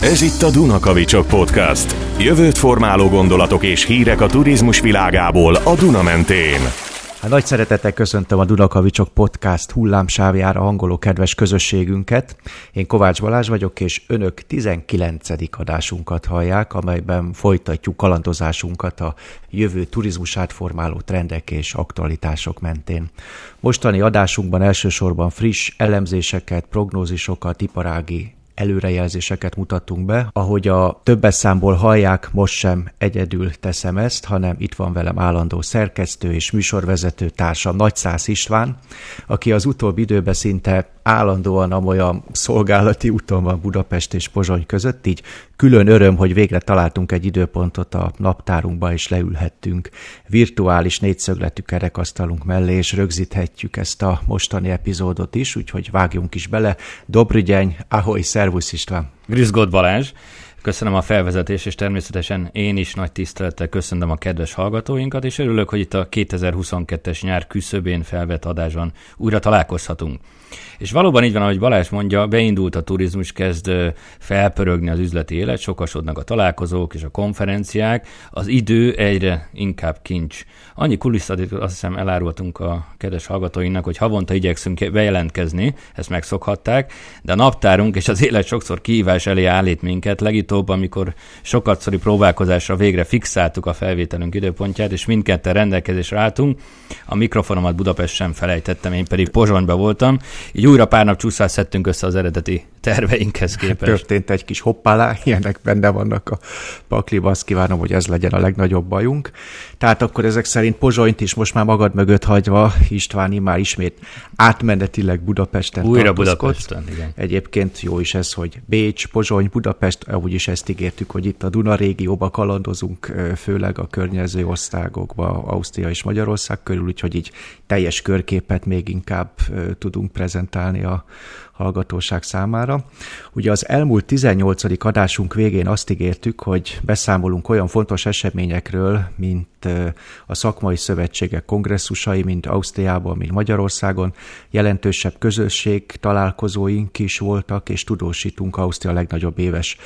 Ez itt a Dunakavicsok Podcast. Jövőt formáló gondolatok és hírek a turizmus világából a Duna mentén. Hát nagy szeretettel köszöntöm a Dunakavicsok Podcast hullámsávjára hangoló kedves közösségünket. Én Kovács Balázs vagyok, és önök 19. adásunkat hallják, amelyben folytatjuk kalandozásunkat a jövő turizmusát formáló trendek és aktualitások mentén. Mostani adásunkban elsősorban friss elemzéseket, prognózisokat, iparági előrejelzéseket mutattunk be. Ahogy a többes számból hallják, most sem egyedül teszem ezt, hanem itt van velem állandó szerkesztő és műsorvezető társam Nagy Szász István, aki az utóbbi időben szinte állandóan amolyan szolgálati úton van Budapest és Pozsony között, így külön öröm, hogy végre találtunk egy időpontot a naptárunkba, és leülhettünk virtuális négyszögletű kerekasztalunk mellé, és rögzíthetjük ezt a mostani epizódot is, úgyhogy vágjunk is bele. Dobrügyeny, ahoy, szervusz István! Grüszgott Balázs! Köszönöm a felvezetést, és természetesen én is nagy tisztelettel köszönöm a kedves hallgatóinkat, és örülök, hogy itt a 2022-es nyár küszöbén felvett adásban újra találkozhatunk. És valóban így van, ahogy Balázs mondja, beindult a turizmus, kezd felpörögni az üzleti élet, sokasodnak a találkozók és a konferenciák, az idő egyre inkább kincs. Annyi kulisszadét azt hiszem elárultunk a kedves hallgatóinknak, hogy havonta igyekszünk bejelentkezni, ezt megszokhatták, de a naptárunk és az élet sokszor kihívás elé állít minket, legutóbb, amikor sokatszori próbálkozásra végre fixáltuk a felvételünk időpontját, és mindketten rendelkezésre álltunk. A mikrofonomat Budapest sem felejtettem, én pedig Pozsonyba voltam, így újra pár nap csúszás szedtünk össze az eredeti terveinkhez képest. Történt egy kis hoppálá, ilyenek benne vannak a pakliba, azt kívánom, hogy ez legyen a legnagyobb bajunk. Tehát akkor ezek szerint Pozsonyt is most már magad mögött hagyva, Istváni már ismét átmenetileg Budapesten Újra Budapesten, igen. Egyébként jó is ez, hogy Bécs, Pozsony, Budapest, ahogy is ezt ígértük, hogy itt a Duna régióba kalandozunk, főleg a környező országokba, Ausztria és Magyarország körül, úgyhogy így teljes körképet még inkább tudunk prezentálni a, hallgatóság számára. Ugye az elmúlt 18. adásunk végén azt ígértük, hogy beszámolunk olyan fontos eseményekről, mint a szakmai szövetségek kongresszusai, mint Ausztriában, mint Magyarországon. Jelentősebb közösség találkozóink is voltak, és tudósítunk Ausztria legnagyobb éves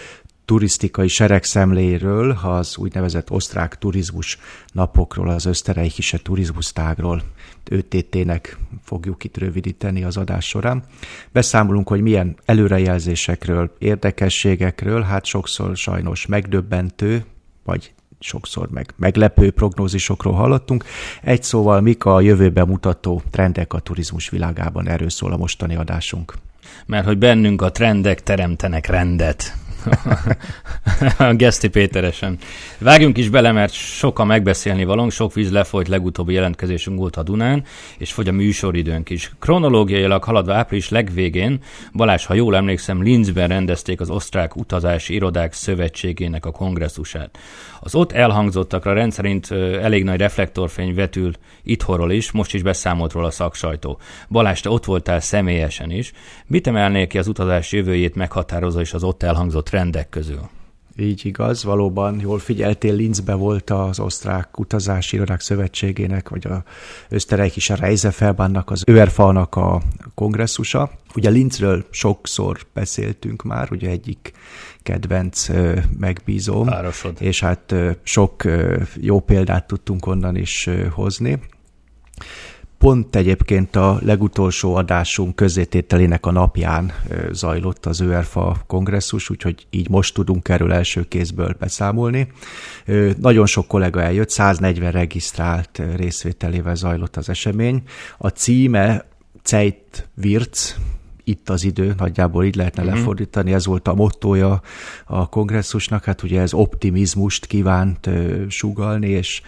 turisztikai seregszemléről, az úgynevezett osztrák turizmus napokról, az Österreichische Tourismustágról, ÖTT-nek fogjuk itt rövidíteni az adás során. Beszámolunk, hogy milyen előrejelzésekről, érdekességekről, hát sokszor sajnos megdöbbentő, vagy sokszor meg meglepő prognózisokról hallottunk. Egy szóval, mik a jövőben mutató trendek a turizmus világában, erről szól a mostani adásunk. Mert hogy bennünk a trendek teremtenek rendet. a Geszti Péteresen. Vágjunk is bele, mert sokan megbeszélni valónk, sok víz lefolyt, legutóbbi jelentkezésünk volt a Dunán, és fogy a műsoridőnk is. Kronológiailag haladva április legvégén, Balázs, ha jól emlékszem, Linzben rendezték az osztrák utazási irodák szövetségének a kongresszusát. Az ott elhangzottakra rendszerint elég nagy reflektorfény vetül itthonról is, most is beszámolt róla a szaksajtó. Balázs, te ott voltál személyesen is. Mit emelnél ki az utazás jövőjét meghatározó és az ott elhangzott trendek közül? Így igaz, valóban jól figyeltél, Linzbe volt az osztrák utazási irodák szövetségének, vagy a Österreichische Reiseverbandnak, az ÖRFA-nak a kongresszusa. Ugye Linzről sokszor beszéltünk már, ugye egyik kedvenc megbízom, Városod. és hát sok jó példát tudtunk onnan is hozni. Pont egyébként a legutolsó adásunk közétételének a napján zajlott az ÖRFA kongresszus, úgyhogy így most tudunk erről első kézből beszámolni. Nagyon sok kollega eljött, 140 regisztrált részvételével zajlott az esemény. A címe Zeit Wirz, itt az idő, nagyjából így lehetne uh-huh. lefordítani, ez volt a mottoja a kongresszusnak, hát ugye ez optimizmust kívánt sugalni, és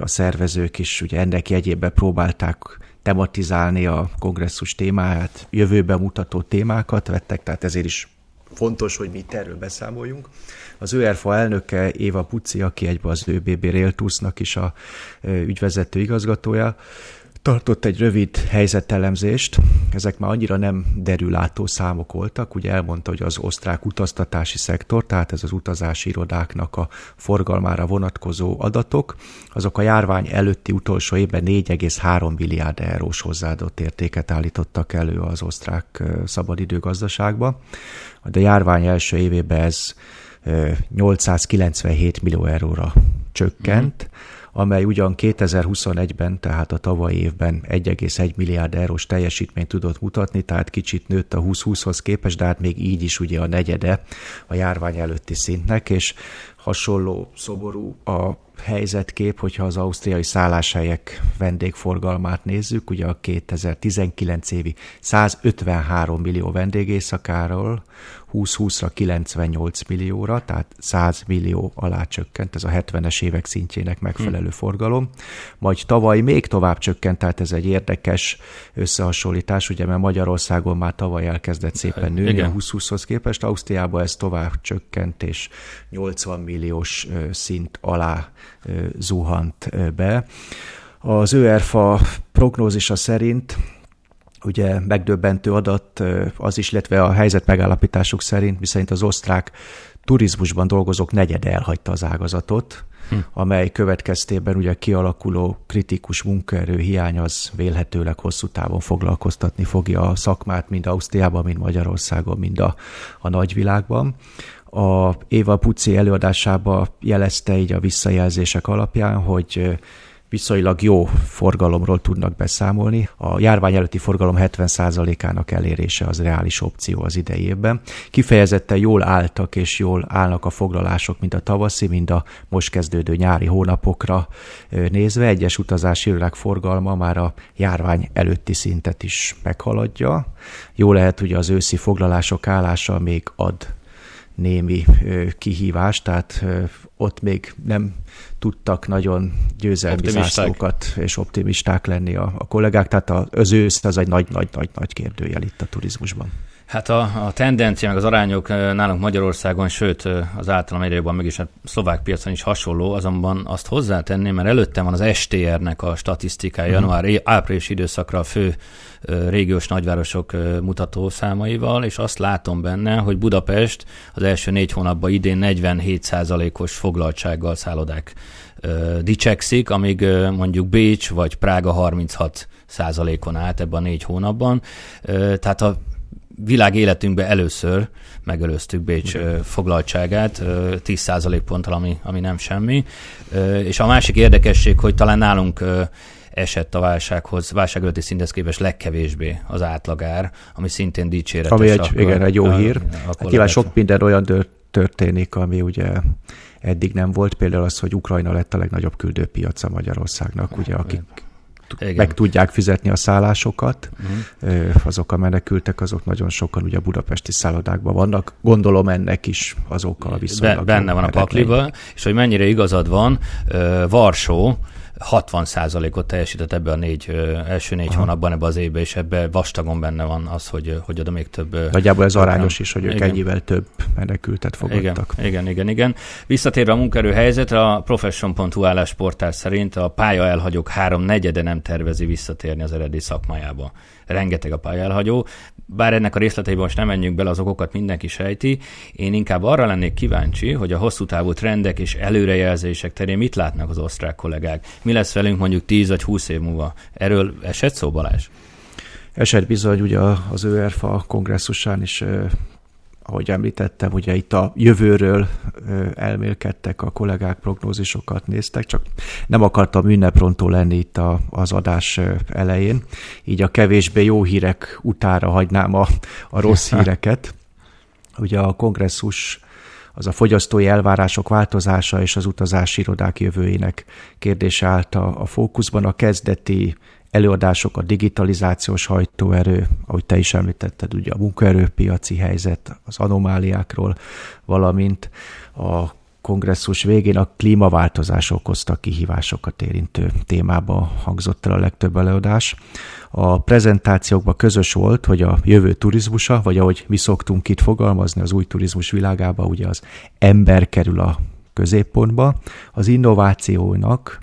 a szervezők is ugye ennek jegyébe próbálták tematizálni a kongresszus témáját, jövőben mutató témákat vettek, tehát ezért is fontos, hogy mi itt erről beszámoljunk. Az ÖRFA elnöke Éva Puci, aki egyben az ÖBB Railtools-nak is a ügyvezető igazgatója, tartott egy rövid helyzetelemzést, ezek már annyira nem derülátó számok voltak, ugye elmondta, hogy az osztrák utaztatási szektor, tehát ez az utazási irodáknak a forgalmára vonatkozó adatok, azok a járvány előtti utolsó évben 4,3 milliárd eurós hozzáadott értéket állítottak elő az osztrák szabadidőgazdaságba. De a járvány első évében ez 897 millió euróra csökkent, mm amely ugyan 2021-ben, tehát a tavalyi évben 1,1 milliárd eurós teljesítményt tudott mutatni, tehát kicsit nőtt a 2020-hoz képest, de hát még így is ugye a negyede a járvány előtti szintnek, és hasonló szoború a helyzetkép, hogyha az ausztriai szálláshelyek vendégforgalmát nézzük, ugye a 2019 évi 153 millió vendégészakáról 20-20-ra 98 millióra, tehát 100 millió alá csökkent, ez a 70-es évek szintjének megfelelő hmm. forgalom. Majd tavaly még tovább csökkent, tehát ez egy érdekes összehasonlítás, ugye mert Magyarországon már tavaly elkezdett szépen nőni Igen. a 20-20-hoz képest, Ausztriában ez tovább csökkent, és 80 milliós szint alá zuhant be. Az ÖRFA prognózisa szerint ugye megdöbbentő adat az is, illetve a helyzet megállapításuk szerint, miszerint az osztrák turizmusban dolgozók negyede elhagyta az ágazatot, hm. amely következtében ugye kialakuló kritikus munkaerő hiány az vélhetőleg hosszú távon foglalkoztatni fogja a szakmát, mind Ausztriában, mind Magyarországon, mind a, a nagyvilágban. A Éva Puci előadásába jelezte így a visszajelzések alapján, hogy viszonylag jó forgalomról tudnak beszámolni. A járvány előtti forgalom 70%-ának elérése az reális opció az idejében. Kifejezetten jól álltak és jól állnak a foglalások, mint a tavaszi, mind a most kezdődő nyári hónapokra nézve. Egyes utazási irodák forgalma már a járvány előtti szintet is meghaladja. Jó lehet, hogy az őszi foglalások állása még ad némi kihívás, tehát ott még nem tudtak nagyon győzelmi zászlókat és optimisták lenni a, a kollégák, tehát az ősz az egy nagy-nagy-nagy-nagy kérdőjel itt a turizmusban. Hát a, a tendencia, meg az arányok nálunk Magyarországon, sőt az általam egyre jobban mégis a szlovák piacon is hasonló, azonban azt hozzátenném, mert előttem van az STR-nek a statisztikája mm. január-április időszakra a fő régiós nagyvárosok mutatószámaival, és azt látom benne, hogy Budapest az első négy hónapban idén 47%-os foglaltsággal szállodák dicsekszik, amíg mondjuk Bécs vagy Prága 36 százalékon állt ebben a négy hónapban. Tehát a világ életünkben először megelőztük Bécs Igen. foglaltságát 10% ponttal, ami, ami nem semmi. És a másik érdekesség, hogy talán nálunk esett a válsághoz, válság előtti szinthez képest legkevésbé az átlagár, ami szintén dicséretes. Ami egy, akkor, igen, egy jó a, hír. Hát nyilván sok minden olyan történik, ami ugye eddig nem volt, például az, hogy Ukrajna lett a legnagyobb küldőpiaca Magyarországnak, ugye, akik igen. meg tudják fizetni a szállásokat. Uh-huh. Azok a menekültek, azok nagyon sokan ugye a budapesti szállodákban vannak. Gondolom ennek is az oka a viszonylag. Benne van a pakliba, és hogy mennyire igazad van, Varsó 60%-ot teljesített ebbe a négy, első négy Aha. hónapban ebbe az évbe, és ebbe vastagon benne van az, hogy, hogy oda még több... Nagyjából ez arányos is, hogy ők igen. ennyivel több menekültet fogadtak. Igen, igen, igen, igen. Visszatérve a munkerő helyzetre, a Profession.hu állásportál szerint a pálya elhagyók három negyede nem tervezi visszatérni az eredeti szakmájába. Rengeteg a pálya elhagyó, bár ennek a részleteiben most nem menjünk bele, az okokat mindenki sejti. Én inkább arra lennék kíváncsi, hogy a hosszú távú trendek és előrejelzések terén mit látnak az osztrák kollégák. Mi lesz velünk mondjuk 10 vagy 20 év múlva? Erről esett szó, Balázs? Esett bizony, ugye az ÖRFA kongresszusán is ahogy említettem, ugye itt a jövőről elmélkedtek a kollégák, prognózisokat néztek, csak nem akartam ünneprontó lenni itt a, az adás elején, így a kevésbé jó hírek utára hagynám a, a rossz híreket. Ugye a kongresszus az a fogyasztói elvárások változása és az utazási irodák jövőjének kérdése állt a, a fókuszban. A kezdeti előadások, a digitalizációs hajtóerő, ahogy te is említetted, ugye a munkaerőpiaci helyzet, az anomáliákról, valamint a kongresszus végén a klímaváltozás okozta kihívásokat érintő témába hangzott el a legtöbb előadás. A prezentációkban közös volt, hogy a jövő turizmusa, vagy ahogy mi szoktunk itt fogalmazni az új turizmus világába, ugye az ember kerül a középpontba, az innovációnak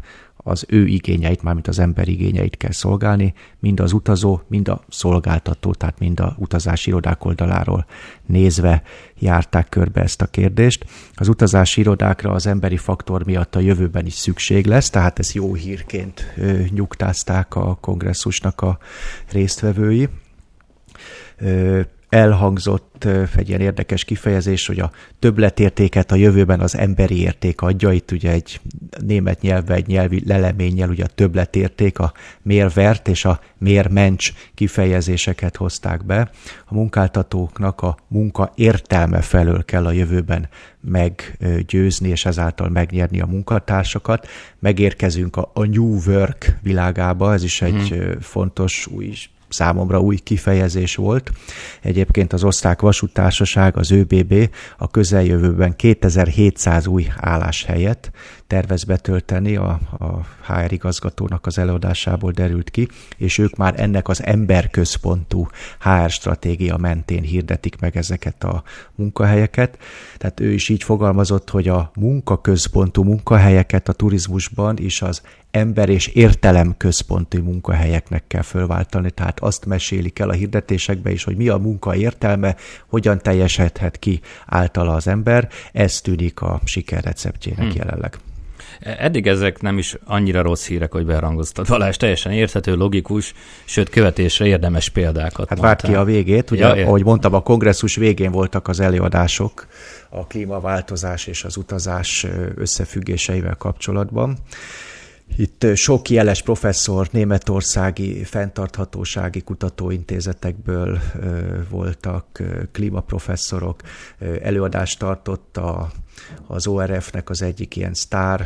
az ő igényeit, mármint az ember igényeit kell szolgálni, mind az utazó, mind a szolgáltató, tehát mind a utazási irodák oldaláról nézve járták körbe ezt a kérdést. Az utazási irodákra az emberi faktor miatt a jövőben is szükség lesz, tehát ezt jó hírként nyugtázták a kongresszusnak a résztvevői elhangzott egy ilyen érdekes kifejezés, hogy a többletértéket a jövőben az emberi érték adja. Itt ugye egy német nyelvben egy nyelvi leleménnyel ugye a többletérték, a mérvert és a mérmencs kifejezéseket hozták be. A munkáltatóknak a munka értelme felől kell a jövőben meggyőzni, és ezáltal megnyerni a munkatársakat. Megérkezünk a, a New Work világába, ez is egy hmm. fontos új számomra új kifejezés volt. Egyébként az Osztrák Vasútársaság, az ÖBB a közeljövőben 2700 új álláshelyet tervez betölteni, a, a HR igazgatónak az előadásából derült ki, és ők már ennek az emberközpontú HR stratégia mentén hirdetik meg ezeket a munkahelyeket. Tehát ő is így fogalmazott, hogy a munkaközpontú munkahelyeket a turizmusban is az ember és értelem központú munkahelyeknek kell fölváltani, tehát azt mesélik el a hirdetésekbe is, hogy mi a munka értelme, hogyan teljesedhet ki általa az ember, ez tűnik a sikerreceptjének hmm. jelenleg. Eddig ezek nem is annyira rossz hírek, hogy berangoztad. Valás teljesen érthető, logikus, sőt követésre érdemes példákat Hát várt ki a végét, ugye, ja, ahogy mondtam, a kongresszus végén voltak az előadások a klímaváltozás és az utazás összefüggéseivel kapcsolatban. Itt sok jeles professzor németországi fenntarthatósági kutatóintézetekből voltak klímaprofesszorok, előadást tartott a, az ORF-nek az egyik ilyen sztár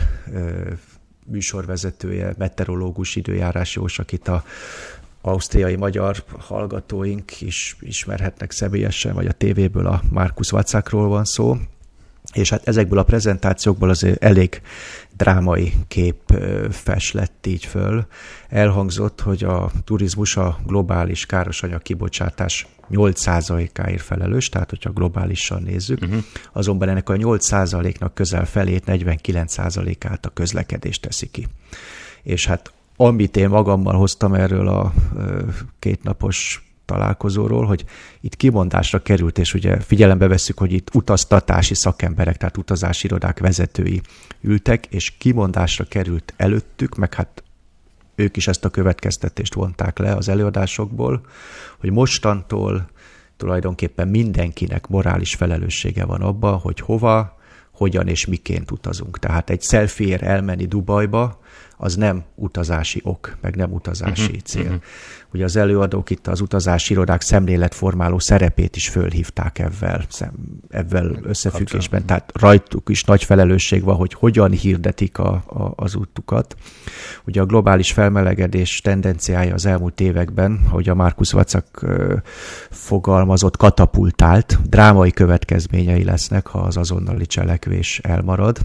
műsorvezetője, meteorológus időjárás Jós, akit a ausztriai magyar hallgatóink is ismerhetnek személyesen, vagy a tévéből a Markus Vacakról van szó, és hát ezekből a prezentációkból azért elég drámai kép fes lett így föl. Elhangzott, hogy a turizmus a globális károsanyag kibocsátás 8%-áért felelős, tehát hogyha globálisan nézzük, uh-huh. azonban ennek a 8%-nak közel felét, 49%-át a közlekedés teszi ki. És hát amit én magammal hoztam erről a kétnapos találkozóról, hogy itt kimondásra került, és ugye figyelembe vesszük, hogy itt utaztatási szakemberek, tehát utazási irodák vezetői ültek, és kimondásra került előttük, meg hát ők is ezt a következtetést vonták le az előadásokból, hogy mostantól tulajdonképpen mindenkinek morális felelőssége van abban, hogy hova, hogyan és miként utazunk. Tehát egy selfie elmenni Dubajba, az nem utazási ok, meg nem utazási uh-huh, cél. Uh-huh. Ugye az előadók itt az utazási irodák szemléletformáló szerepét is fölhívták ebben, ebben összefüggésben, tehát rajtuk is nagy felelősség van, hogy hogyan hirdetik a, a, az útukat. Ugye a globális felmelegedés tendenciája az elmúlt években, hogy a Markus Vacak fogalmazott, katapultált, drámai következményei lesznek, ha az azonnali cselekvés elmarad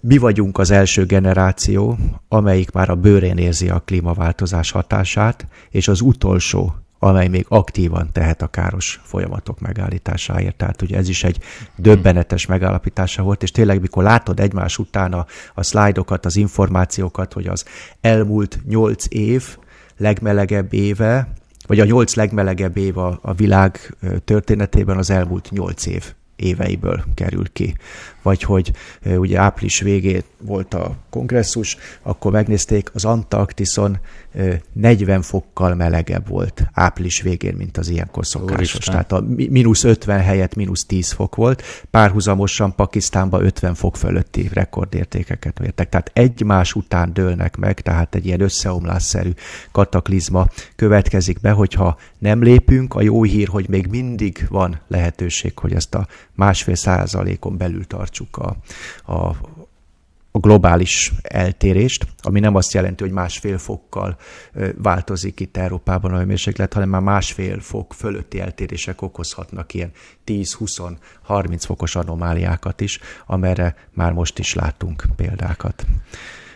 mi vagyunk az első generáció, amelyik már a bőrén érzi a klímaváltozás hatását, és az utolsó, amely még aktívan tehet a káros folyamatok megállításáért. Tehát ugye ez is egy döbbenetes megállapítása volt, és tényleg mikor látod egymás után a, a szlájdokat, az információkat, hogy az elmúlt nyolc év legmelegebb éve, vagy a nyolc legmelegebb év a, a világ történetében az elmúlt nyolc év éveiből kerül ki. Vagy hogy ugye április végén volt a kongresszus, akkor megnézték, az Antarktiszon 40 fokkal melegebb volt április végén, mint az ilyenkor szokásos. Úristen. Tehát a mínusz 50 helyett mínusz 10 fok volt, párhuzamosan Pakisztánban 50 fok fölötti rekordértékeket mértek. Tehát egymás után dőlnek meg, tehát egy ilyen összeomlásszerű kataklizma következik be, hogyha nem lépünk, a jó hír, hogy még mindig van lehetőség, hogy ezt a másfél százalékon belül tartsuk a, a, a globális eltérést, ami nem azt jelenti, hogy másfél fokkal változik itt Európában a hőmérséklet, hanem már másfél fok fölötti eltérések okozhatnak ilyen 10-20-30 fokos anomáliákat is, amerre már most is látunk példákat.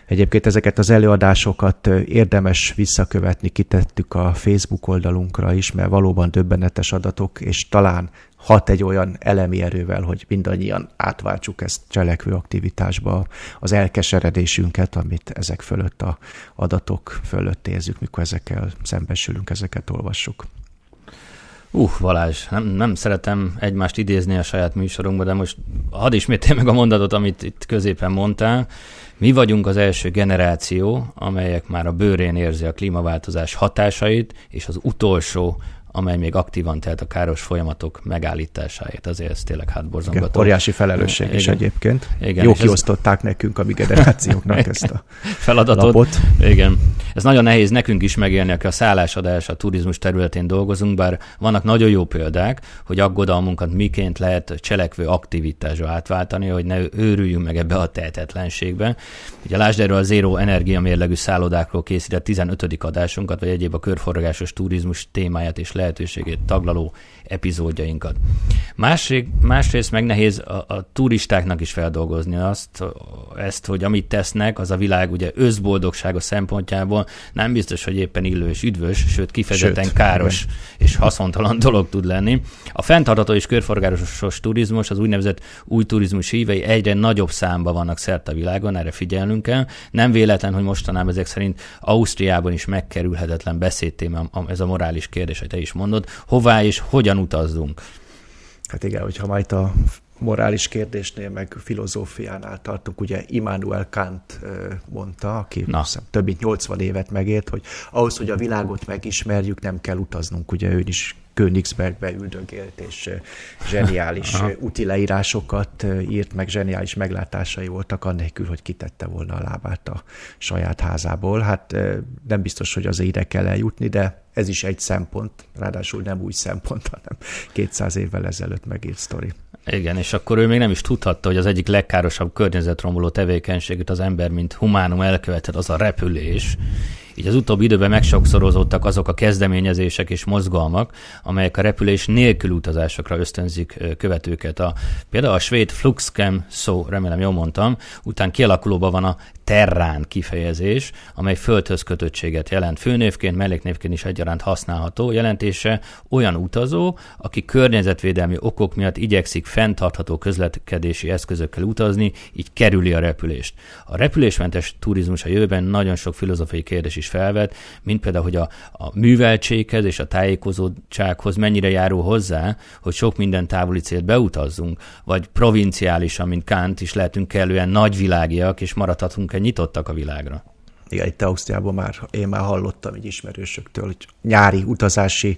Egyébként ezeket az előadásokat érdemes visszakövetni, kitettük a Facebook oldalunkra is, mert valóban döbbenetes adatok, és talán hat egy olyan elemi erővel, hogy mindannyian átváltsuk ezt cselekvő aktivitásba, az elkeseredésünket, amit ezek fölött a adatok fölött érzünk, mikor ezekkel szembesülünk, ezeket olvassuk. Uh, Valázs, nem, nem szeretem egymást idézni a saját műsorunkba, de most hadd ismételj meg a mondatot, amit itt középen mondtál. Mi vagyunk az első generáció, amelyek már a bőrén érzi a klímaváltozás hatásait, és az utolsó, amely még aktívan tehet a káros folyamatok megállításáért. Azért ez tényleg hátborzongató. Igen, óriási felelősség Igen. is egyébként. Igen, Jó kiosztották ez... nekünk a mi generációknak ezt a feladatot. Lapot. Igen. Ez nagyon nehéz nekünk is megélni, aki a szállásadás, a turizmus területén dolgozunk, bár vannak nagyon jó példák, hogy aggodalmunkat miként lehet cselekvő aktivitásra átváltani, hogy ne őrüljünk meg ebbe a tehetetlenségbe. Ugye lásd erről a zéró energiamérlegű szállodákról készített 15. adásunkat, vagy egyéb a körforgásos turizmus témáját és lehetőségét taglaló epizódjainkat. Másrészt, másrészt meg nehéz a, a turistáknak is feldolgozni azt, ezt, hogy amit tesznek, az a világ ugye összboldogsága szempontjából nem biztos, hogy éppen illő és üdvös, sőt kifejezetten sőt, káros igen. és haszontalan dolog tud lenni. A fenntartható és körforgásos turizmus, az úgynevezett új turizmus hívei egyre nagyobb számba vannak szerte a világon, erre figyelnünk kell. Nem véletlen, hogy mostanában ezek szerint Ausztriában is megkerülhetetlen beszédtéma ez a morális kérdés, hogy te is mondod. Hová és hogyan utazzunk? Hát igen, hogyha majd a morális kérdésnél, meg filozófiánál tartunk, ugye Immanuel Kant mondta, aki Na. Hiszem, több mint 80 évet megért, hogy ahhoz, hogy a világot megismerjük, nem kell utaznunk, ugye ő is Königsbergbe üldögélt, és zseniális úti leírásokat írt, meg zseniális meglátásai voltak, annélkül, hogy kitette volna a lábát a saját házából. Hát nem biztos, hogy az ide kell eljutni, de ez is egy szempont, ráadásul nem új szempont, hanem 200 évvel ezelőtt megírt sztori. Igen, és akkor ő még nem is tudhatta, hogy az egyik legkárosabb környezetromboló tevékenységét az ember, mint humánum elkövetett, az a repülés, így az utóbbi időben megsokszorozottak azok a kezdeményezések és mozgalmak, amelyek a repülés nélkül utazásokra ösztönzik követőket. A, például a svéd Fluxcam szó, remélem jól mondtam, után kialakulóban van a terrán kifejezés, amely földhöz kötöttséget jelent. Főnévként, melléknévként is egyaránt használható. Jelentése olyan utazó, aki környezetvédelmi okok miatt igyekszik fenntartható közlekedési eszközökkel utazni, így kerüli a repülést. A repülésmentes turizmus a jövőben nagyon sok filozófiai kérdés is felvet, mint például, hogy a, a műveltséghez és a tájékozódtsághoz mennyire járul hozzá, hogy sok minden távoli célt beutazzunk, vagy provinciálisan, mint Kant is lehetünk kellően nagyvilágiak, és maradhatunk-e nyitottak a világra. Igen, itt Ausztriában már, én már hallottam egy ismerősöktől, hogy nyári utazási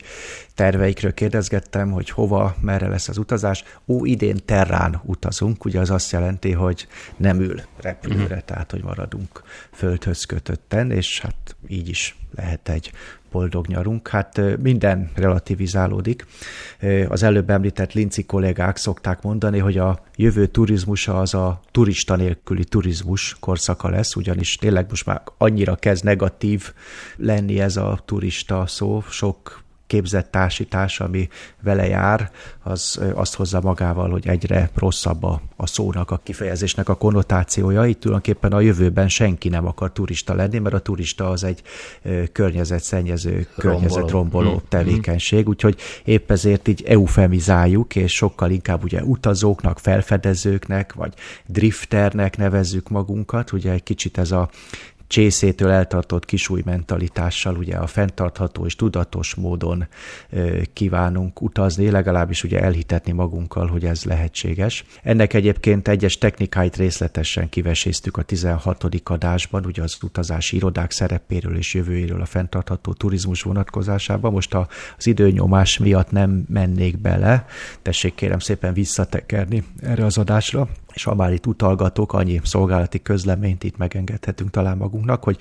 terveikről kérdezgettem, hogy hova, merre lesz az utazás. Ó, idén terrán utazunk, ugye az azt jelenti, hogy nem ül repülőre, uh-huh. tehát hogy maradunk földhöz kötötten, és hát így is lehet egy boldog nyarunk. Hát minden relativizálódik. Az előbb említett linci kollégák szokták mondani, hogy a jövő turizmusa az a turista nélküli turizmus korszaka lesz, ugyanis tényleg most már annyira kezd negatív lenni ez a turista szó, sok képzett társítás, ami vele jár, az azt hozza magával, hogy egyre rosszabb a, a szónak, a kifejezésnek a konnotációja. Itt tulajdonképpen a jövőben senki nem akar turista lenni, mert a turista az egy környezetszennyező, környezetromboló mm. tevékenység, úgyhogy épp ezért így eufemizáljuk, és sokkal inkább ugye utazóknak, felfedezőknek, vagy drifternek nevezzük magunkat, ugye egy kicsit ez a csészétől eltartott kisúj mentalitással, ugye a fenntartható és tudatos módon kívánunk utazni, legalábbis ugye elhitetni magunkkal, hogy ez lehetséges. Ennek egyébként egyes technikáit részletesen kiveséztük a 16. adásban, ugye az utazási irodák szerepéről és jövőjéről a fenntartható turizmus vonatkozásában. Most az időnyomás miatt nem mennék bele, tessék kérem szépen visszatekerni erre az adásra és ha már itt utalgatok, annyi szolgálati közleményt itt megengedhetünk talán magunknak, hogy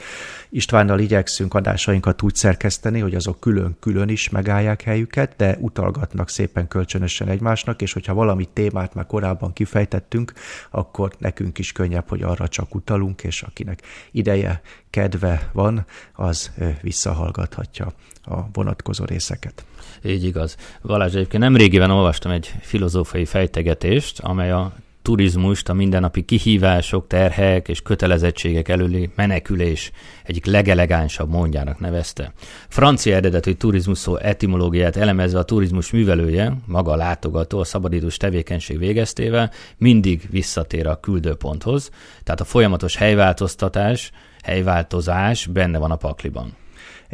Istvánnal igyekszünk adásainkat úgy szerkeszteni, hogy azok külön-külön is megállják helyüket, de utalgatnak szépen kölcsönösen egymásnak, és hogyha valami témát már korábban kifejtettünk, akkor nekünk is könnyebb, hogy arra csak utalunk, és akinek ideje, kedve van, az visszahallgathatja a vonatkozó részeket. Így igaz. Valázs, egyébként nem régiben olvastam egy filozófiai fejtegetést, amely a turizmust a mindennapi kihívások, terhek és kötelezettségek előli menekülés egyik legelegánsabb mondjának nevezte. Francia eredetű turizmus szó etimológiát elemezve a turizmus művelője, maga a látogató a szabadidős tevékenység végeztével mindig visszatér a küldőponthoz, tehát a folyamatos helyváltoztatás, helyváltozás benne van a pakliban.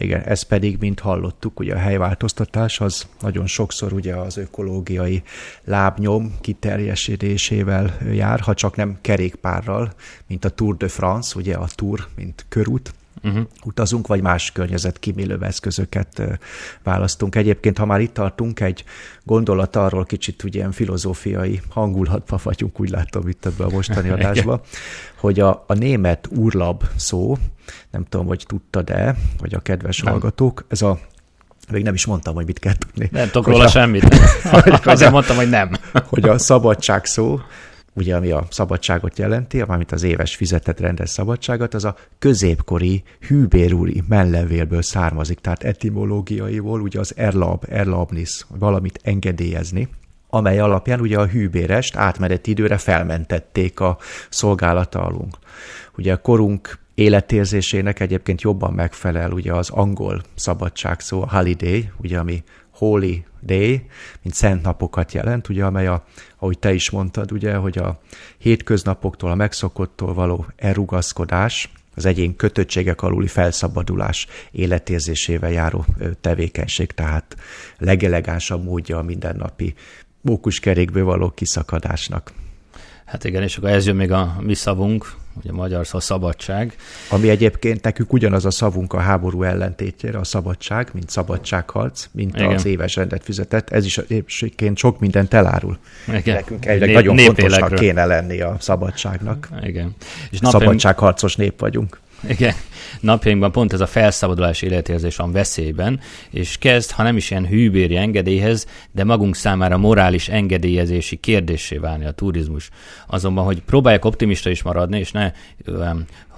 Igen, ez pedig, mint hallottuk, ugye a helyváltoztatás az nagyon sokszor ugye az ökológiai lábnyom kiterjesedésével jár, ha csak nem kerékpárral, mint a Tour de France, ugye a Tour, mint körút, uh-huh. utazunk, vagy más környezetkímélő eszközöket választunk. Egyébként, ha már itt tartunk, egy gondolat arról kicsit ugye ilyen filozófiai hangulatba vagyunk, úgy látom itt ebbe a mostani adásba, hogy a, a német urlab szó, nem tudom, hogy tudtad-e, vagy a kedves nem. hallgatók, ez a még nem is mondtam, hogy mit kell tudni. Nem tudok róla semmit. Azért mondtam, hogy nem. Hogy a szabadság szó, ugye ami a szabadságot jelenti, amit az éves fizetett rendes szabadságot, az a középkori hűbérúri mellevélből származik, tehát etimológiaiból ugye az erlab, erlabnis, valamit engedélyezni, amely alapján ugye a hűbérest átmeneti időre felmentették a szolgálata alunk. Ugye a korunk életérzésének egyébként jobban megfelel ugye az angol szabadság szó, a holiday, ugye ami holy day, mint szent napokat jelent, ugye, amely a, ahogy te is mondtad, ugye, hogy a hétköznapoktól, a megszokottól való elrugaszkodás, az egyén kötöttségek aluli felszabadulás életérzésével járó tevékenység, tehát legelegánsabb módja a mindennapi mókuskerékből való kiszakadásnak. Hát igen, és akkor ez jön még a mi szavunk, ugye magyar szó szabadság. Ami egyébként nekünk ugyanaz a szavunk a háború ellentétjére, a szabadság, mint szabadságharc, mint Igen. az éves rendet fizetett. Ez is egyébként sok mindent elárul. Igen. Nekünk egy Nép, nagyon fontosnak kéne lenni a szabadságnak. Igen. És napjaink... Szabadságharcos nép vagyunk. Igen. Napjainkban pont ez a felszabadulás életérzés van veszélyben, és kezd, ha nem is ilyen hűbéri engedélyhez, de magunk számára morális engedélyezési kérdésé válni a turizmus. Azonban, hogy próbálják optimista is maradni, és ne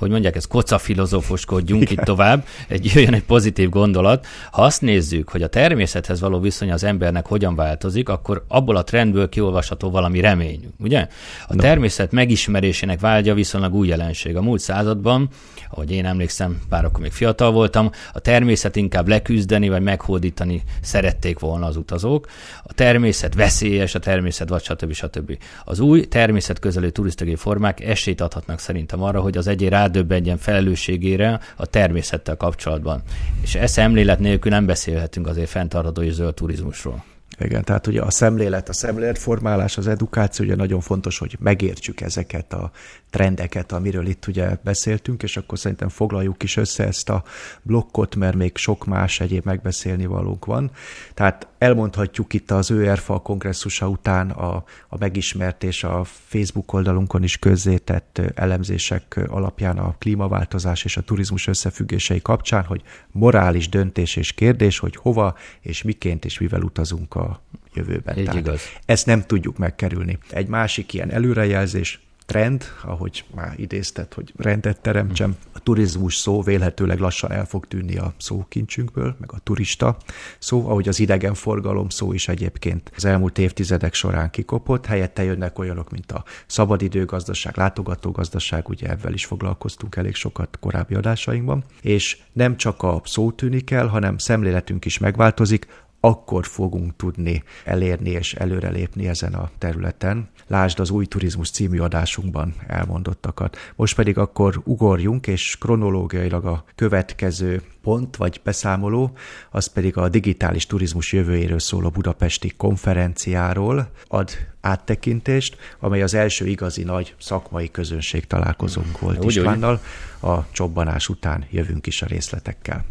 hogy mondják, ez koca filozófoskodjunk itt tovább, egy, jöjjön egy pozitív gondolat. Ha azt nézzük, hogy a természethez való viszony az embernek hogyan változik, akkor abból a trendből kiolvasható valami remény, ugye? A természet megismerésének vágya viszonylag új jelenség. A múlt században, ahogy én emlékszem, bár akkor még fiatal voltam, a természet inkább leküzdeni vagy meghódítani szerették volna az utazók. A természet veszélyes, a természet vagy stb. stb. Az új természet közelő turisztikai formák esélyt adhatnak szerintem arra, hogy az egyén rád rádöbbenjen felelősségére a természettel kapcsolatban. És ezt szemlélet nélkül nem beszélhetünk azért fenntartható és zöld turizmusról. Igen, tehát ugye a szemlélet, a szemléletformálás, az edukáció, ugye nagyon fontos, hogy megértsük ezeket a trendeket, amiről itt ugye beszéltünk, és akkor szerintem foglaljuk is össze ezt a blokkot, mert még sok más egyéb megbeszélni valók van. Tehát elmondhatjuk itt az ÖRFA kongresszusa után a, a megismert és a Facebook oldalunkon is közzétett elemzések alapján a klímaváltozás és a turizmus összefüggései kapcsán, hogy morális döntés és kérdés, hogy hova és miként és mivel utazunk a jövőben. Így Tehát igaz. Ezt nem tudjuk megkerülni. Egy másik ilyen előrejelzés, trend, ahogy már idézted, hogy rendet teremtsem. A turizmus szó vélhetőleg lassan el fog tűnni a szókincsünkből, meg a turista szó, ahogy az idegenforgalom szó is egyébként az elmúlt évtizedek során kikopott, helyette jönnek olyanok, mint a szabadidőgazdaság, látogatógazdaság, ugye ebben is foglalkoztunk elég sokat korábbi adásainkban, és nem csak a szó tűnik el, hanem szemléletünk is megváltozik, akkor fogunk tudni elérni és előrelépni ezen a területen. Lásd az új turizmus című adásunkban elmondottakat. Most pedig akkor ugorjunk, és kronológiailag a következő pont vagy beszámoló, az pedig a digitális turizmus jövőjéről szóló budapesti konferenciáról ad áttekintést, amely az első igazi nagy szakmai közönség találkozónk volt úgy, Istvánnal. A csobbanás után jövünk is a részletekkel.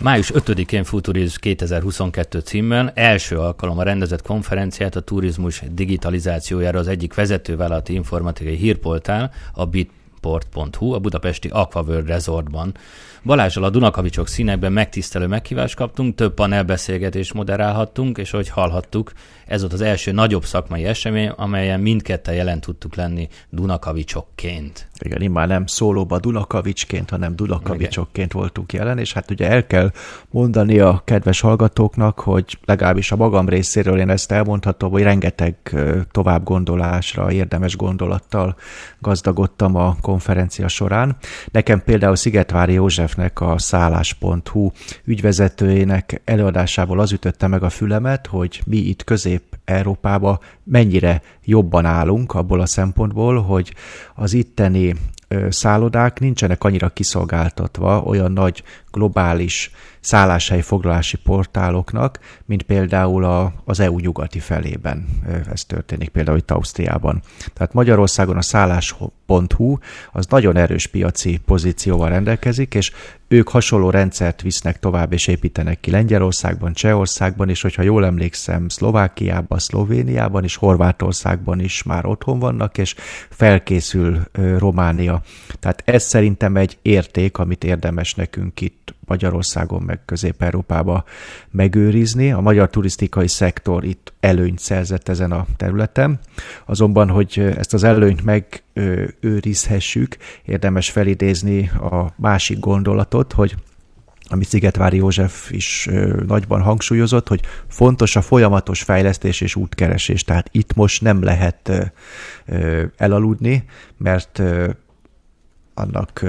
Május 5-én Futuriz 2022 címmel első alkalommal rendezett konferenciát a turizmus digitalizációjára az egyik vezetővállalati informatikai hírportál, a Bit port.hu a budapesti Aquaworld Resortban. Balázsal a Dunakavicsok színekben megtisztelő meghívást kaptunk, több panelbeszélgetést moderálhattunk, és ahogy hallhattuk, ez volt az első nagyobb szakmai esemény, amelyen mindketten jelen tudtuk lenni Dunakavicsokként. Igen, immár nem szólóba Dunakavicsként, hanem Dunakavicsokként voltunk jelen, és hát ugye el kell mondani a kedves hallgatóknak, hogy legalábbis a magam részéről én ezt elmondhatom, hogy rengeteg tovább gondolásra, érdemes gondolattal gazdagodtam a konferencia során. Nekem például Szigetvári Józsefnek a szállás.hu ügyvezetőjének előadásából az ütötte meg a fülemet, hogy mi itt Közép-Európába mennyire jobban állunk abból a szempontból, hogy az itteni szállodák nincsenek annyira kiszolgáltatva olyan nagy globális szálláshely foglalási portáloknak, mint például a, az EU nyugati felében ez történik, például itt Ausztriában. Tehát Magyarországon a szállás.hu az nagyon erős piaci pozícióval rendelkezik, és ők hasonló rendszert visznek tovább és építenek ki Lengyelországban, Csehországban, és hogyha jól emlékszem, Szlovákiában, Szlovéniában és Horvátországban is már otthon vannak, és felkészül Románia. Tehát ez szerintem egy érték, amit érdemes nekünk itt Magyarországon, meg Közép-Európába megőrizni. A magyar turisztikai szektor itt előnyt szerzett ezen a területen, azonban, hogy ezt az előnyt megőrizhessük, érdemes felidézni a másik gondolatot, hogy amit Szigetvári József is nagyban hangsúlyozott, hogy fontos a folyamatos fejlesztés és útkeresés. Tehát itt most nem lehet elaludni, mert annak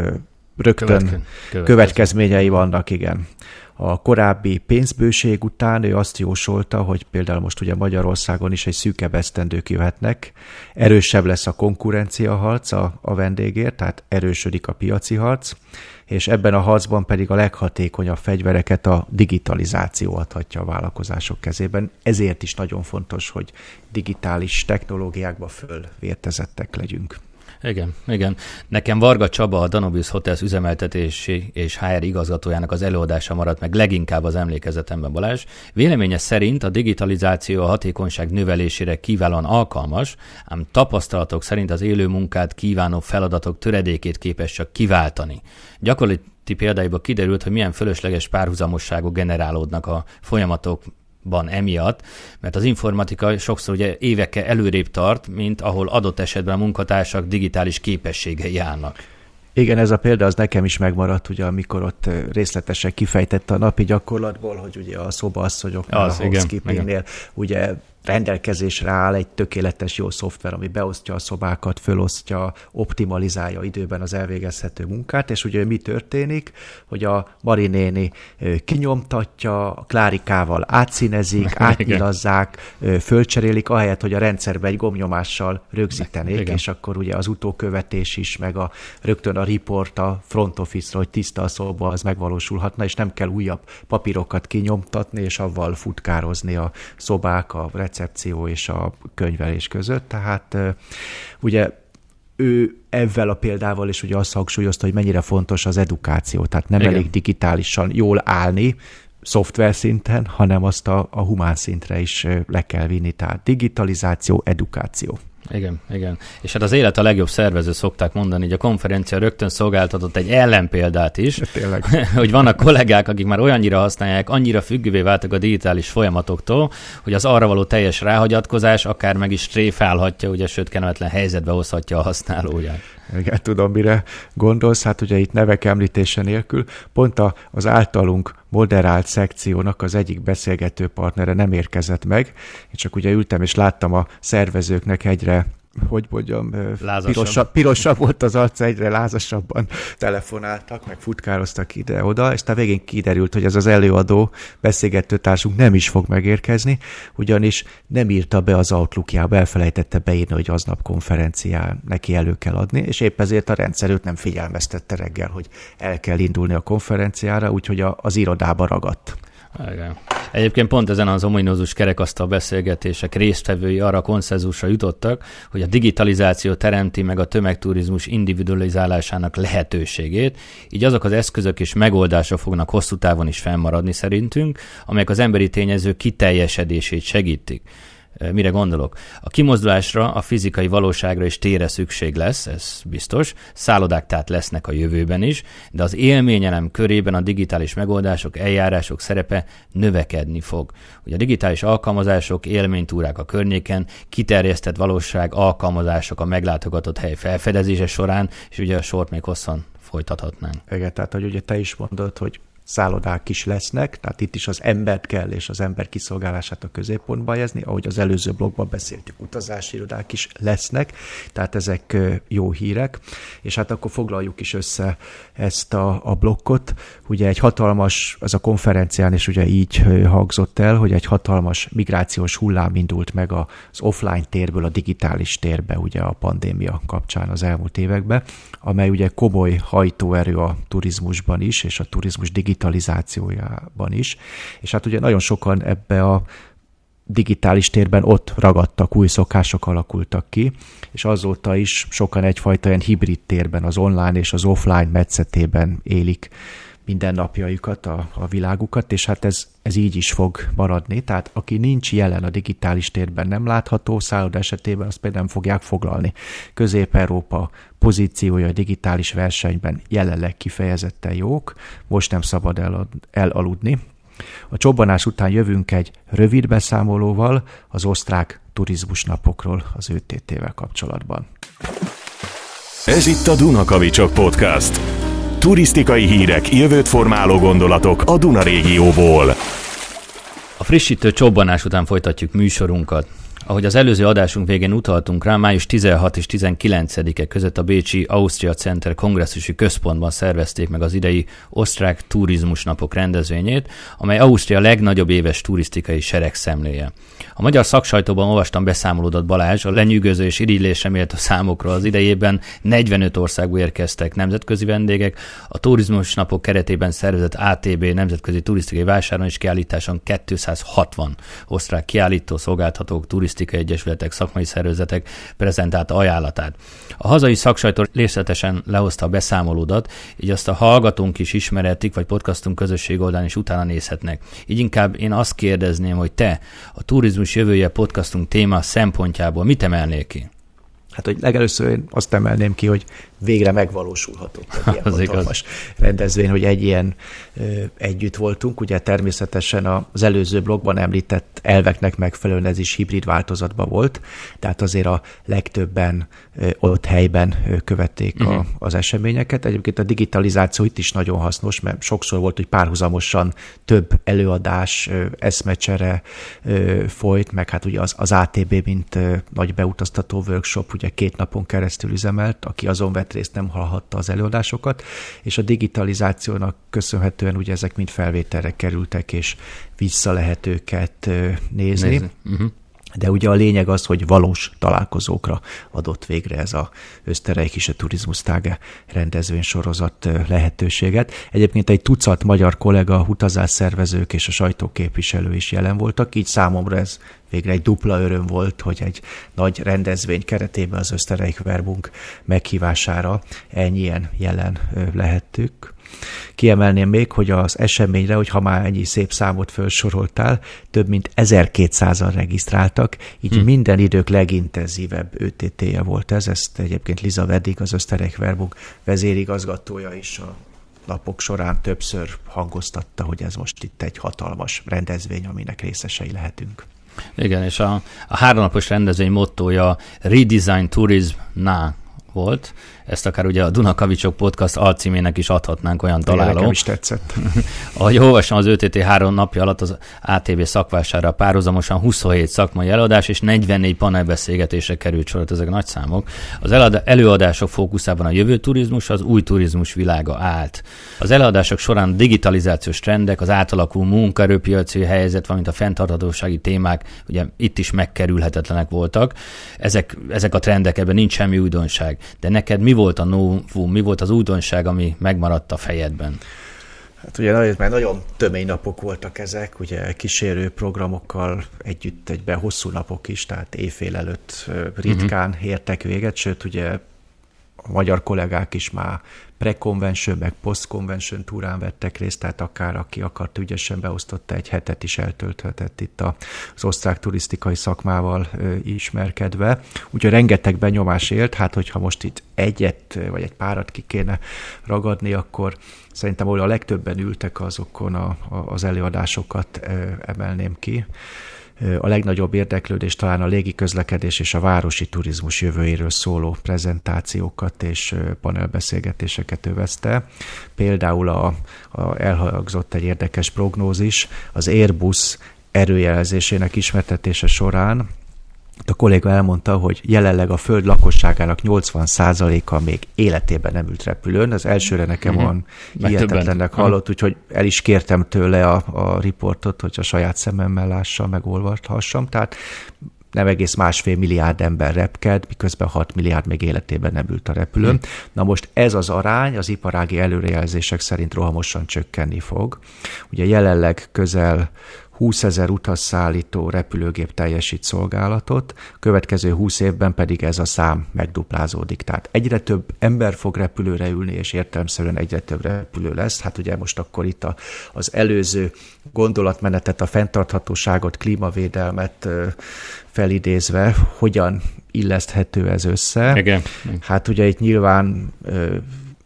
rögtön Követken, következményei vannak, igen. A korábbi pénzbőség után ő azt jósolta, hogy például most ugye Magyarországon is egy szűkebb esztendők jöhetnek, erősebb lesz a konkurencia harc a, a vendégért, tehát erősödik a piaci harc, és ebben a harcban pedig a leghatékonyabb fegyvereket a digitalizáció adhatja a vállalkozások kezében. Ezért is nagyon fontos, hogy digitális technológiákba fölvértezettek legyünk. Igen, igen. Nekem Varga Csaba, a Danubius Hotels üzemeltetési és HR igazgatójának az előadása maradt meg leginkább az emlékezetemben Balázs. Véleménye szerint a digitalizáció a hatékonyság növelésére kiválóan alkalmas, ám tapasztalatok szerint az élő munkát kívánó feladatok töredékét képes csak kiváltani. Gyakorlati példáiból kiderült, hogy milyen fölösleges párhuzamosságok generálódnak a folyamatok ban emiatt, mert az informatika sokszor ugye évekkel előrébb tart, mint ahol adott esetben a munkatársak digitális képességei állnak. Igen, ez a példa az nekem is megmaradt, ugye, amikor ott részletesen kifejtette a napi gyakorlatból, hogy ugye a szobaasszonyoknál, a housekeepingnél, ugye rendelkezésre áll egy tökéletes jó szoftver, ami beosztja a szobákat, fölosztja, optimalizálja időben az elvégezhető munkát, és ugye mi történik, hogy a Marinéni kinyomtatja, a Klárikával átszínezik, átnyilazzák, fölcserélik, ahelyett, hogy a rendszerbe egy gomnyomással rögzítenék, Igen. és akkor ugye az utókövetés is, meg a rögtön a report a front office hogy tiszta a szoba, az megvalósulhatna, és nem kell újabb papírokat kinyomtatni, és avval futkározni a szobák, a recepció és a könyvelés között, tehát ugye ő ezzel a példával is ugye azt hangsúlyozta, hogy mennyire fontos az edukáció, tehát nem Igen. elég digitálisan jól állni, szoftver szinten, hanem azt a, a humán szintre is le kell vinni, tehát digitalizáció, edukáció. Igen, igen. És hát az élet a legjobb szervező szokták mondani, hogy a konferencia rögtön szolgáltatott egy ellenpéldát is, Tényleg. hogy vannak kollégák, akik már olyannyira használják, annyira függővé váltak a digitális folyamatoktól, hogy az arra való teljes ráhagyatkozás akár meg is tréfálhatja, ugye, sőt, kellemetlen helyzetbe hozhatja a használóját. Igen, tudom, mire gondolsz. Hát ugye itt nevek említése nélkül pont a, az általunk moderált szekciónak az egyik beszélgető partnere nem érkezett meg. Én csak ugye ültem és láttam a szervezőknek egyre hogy mondjam, pirosabb, pirosabb volt az arca, egyre lázasabban telefonáltak, meg futkároztak ide-oda, és a végén kiderült, hogy ez az előadó beszélgetőtársunk nem is fog megérkezni, ugyanis nem írta be az Outlookjába, elfelejtette beírni, hogy aznap konferencián neki elő kell adni, és épp ezért a rendszer őt nem figyelmeztette reggel, hogy el kell indulni a konferenciára, úgyhogy az irodába ragadt. Igen. Egyébként pont ezen az ominózus kerekasztal beszélgetések résztvevői arra konszenzusra jutottak, hogy a digitalizáció teremti meg a tömegturizmus individualizálásának lehetőségét, így azok az eszközök és megoldások fognak hosszú távon is fennmaradni szerintünk, amelyek az emberi tényező kiteljesedését segítik Mire gondolok? A kimozdulásra, a fizikai valóságra és tére szükség lesz, ez biztos. Szállodák tehát lesznek a jövőben is, de az élményelem körében a digitális megoldások, eljárások szerepe növekedni fog. Ugye a digitális alkalmazások, élménytúrák a környéken, kiterjesztett valóság, alkalmazások a meglátogatott hely felfedezése során, és ugye a sort még hosszan folytathatnánk. Igen, tehát hogy ugye te is mondod, hogy szállodák is lesznek, tehát itt is az embert kell, és az ember kiszolgálását a középpontba helyezni, ahogy az előző blogban beszéltük, utazási irodák is lesznek, tehát ezek jó hírek, és hát akkor foglaljuk is össze ezt a, a blokkot. Ugye egy hatalmas, az a konferencián is ugye így hangzott el, hogy egy hatalmas migrációs hullám indult meg az offline térből a digitális térbe, ugye a pandémia kapcsán az elmúlt években, amely ugye komoly hajtóerő a turizmusban is, és a turizmus digitalizációjában is. És hát ugye nagyon sokan ebbe a digitális térben ott ragadtak, új szokások alakultak ki, és azóta is sokan egyfajta ilyen hibrid térben, az online és az offline metszetében élik mindennapjaikat, a, a világukat, és hát ez, ez így is fog maradni. Tehát aki nincs jelen a digitális térben nem látható, szálloda esetében azt például nem fogják foglalni. Közép-Európa pozíciója a digitális versenyben jelenleg kifejezetten jók, most nem szabad el, elaludni. A csobbanás után jövünk egy rövid beszámolóval az osztrák turizmusnapokról az ÖTT-vel kapcsolatban. Ez itt a Dunakavicsok Podcast. Turisztikai hírek, jövőt formáló gondolatok a Duna régióból. A frissítő csobbanás után folytatjuk műsorunkat. Ahogy az előző adásunk végén utaltunk rá, május 16 és 19-e között a Bécsi Austria Center kongresszusi központban szervezték meg az idei osztrák turizmus napok rendezvényét, amely Ausztria legnagyobb éves turisztikai seregszemléje. A magyar szaksajtóban olvastam beszámolódat Balázs, a lenyűgöző és irigylésre méltó számokról az idejében 45 országból érkeztek nemzetközi vendégek, a turizmus napok keretében szervezett ATB nemzetközi turisztikai vásáron és kiállításon 260 osztrák kiállító szolgáltatók, turisztikai egyesületek, szakmai szervezetek prezentált ajánlatát. A hazai szaksajtó részletesen lehozta a beszámolódat, így azt a hallgatónk is ismeretik, vagy podcastunk közösség oldalán is utána nézhetnek. Így inkább én azt kérdezném, hogy te a turizmus turizmus jövője podcastunk téma szempontjából mit emelnél ki? Hát, hogy legelőször én azt emelném ki, hogy végre megvalósulhatott egy ilyen az hatalmas rendezvény, hogy egy ilyen ö, együtt voltunk. Ugye természetesen az előző blogban említett elveknek megfelelően ez is hibrid változatban volt, tehát azért a legtöbben ö, ott helyben ö, követték uh-huh. a, mhm. az eseményeket. Egyébként a digitalizáció itt is nagyon hasznos, mert sokszor volt, hogy párhuzamosan több előadás, ö, eszmecsere ö, folyt, meg hát ugye az, az ATB, mint ö, nagy beutaztató workshop, ugye két napon keresztül üzemelt, aki azon vett részt nem hallhatta az előadásokat, és a digitalizációnak köszönhetően ugye ezek mind felvételre kerültek, és vissza lehet őket nézni. nézni. Uh-huh. De ugye a lényeg az, hogy valós találkozókra adott végre ez a Ösztereik is a Turizmus Táge rendezvény sorozat lehetőséget. Egyébként egy tucat magyar kollega, utazásszervezők és a sajtóképviselő is jelen voltak, így számomra ez végre egy dupla öröm volt, hogy egy nagy rendezvény keretében az Ösztereik Verbunk meghívására ennyien jelen lehettük. Kiemelném még, hogy az eseményre, hogy ha már ennyi szép számot felsoroltál, több mint 1200-an regisztráltak, így hm. minden idők legintenzívebb ÖTT-je volt ez. Ezt egyébként Liza Vedig, az Öszterek Verbunk vezérigazgatója is a napok során többször hangoztatta, hogy ez most itt egy hatalmas rendezvény, aminek részesei lehetünk. Igen, és a, a háromnapos rendezvény mottoja Redesign Tourism Na volt, ezt akár ugye a Dunakavicsok podcast alcímének is adhatnánk olyan találó. Nekem is tetszett. Ahogy olvasom az ÖTT három napja alatt az ATV szakvására párhuzamosan 27 szakmai előadás és 44 panelbeszélgetése került sor, ezek nagy számok. Az előadások fókuszában a jövő turizmus, az új turizmus világa állt. Az előadások során digitalizációs trendek, az átalakú munkaerőpiaci helyzet, valamint a fenntarthatósági témák ugye itt is megkerülhetetlenek voltak. Ezek, ezek a trendek, ebben nincs semmi újdonság. De neked mi volt a novum, mi volt az újdonság, ami megmaradt a fejedben? Hát ugye nagyon, mert nagyon tömény napok voltak ezek, ugye kísérő programokkal együtt egyben hosszú napok is, tehát éjfél előtt ritkán uh-huh. értek véget, sőt ugye a magyar kollégák is már pre-convention, meg post-convention túrán vettek részt, tehát akár aki akart ügyesen beosztotta, egy hetet is eltölthetett itt az osztrák turisztikai szakmával ismerkedve. Úgyhogy rengeteg benyomás élt, hát hogyha most itt egyet vagy egy párat ki kéne ragadni, akkor szerintem ahol a legtöbben ültek azokon a, a, az előadásokat emelném ki a legnagyobb érdeklődés talán a légi közlekedés és a városi turizmus jövőjéről szóló prezentációkat és panelbeszélgetéseket övezte. Például a, a elhangzott egy érdekes prognózis, az Airbus erőjelzésének ismertetése során a kolléga elmondta, hogy jelenleg a föld lakosságának 80%-a még életében nem ült repülőn. Az elsőre nekem uh-huh. olyan hihetetlennek hallott, úgyhogy el is kértem tőle a, a riportot, hogy a saját szememmel lássam, megolvathassam. Tehát nem egész másfél milliárd ember repked, miközben 6 milliárd még életében nem ült a repülőn. Hmm. Na most ez az arány az iparági előrejelzések szerint rohamosan csökkenni fog. Ugye jelenleg közel 20 ezer utasszállító repülőgép teljesít szolgálatot, következő 20 évben pedig ez a szám megduplázódik. Tehát egyre több ember fog repülőre ülni, és értelemszerűen egyre több repülő lesz. Hát ugye most akkor itt a, az előző gondolatmenetet, a fenntarthatóságot, klímavédelmet felidézve, hogyan illeszthető ez össze. Igen. Hát ugye itt nyilván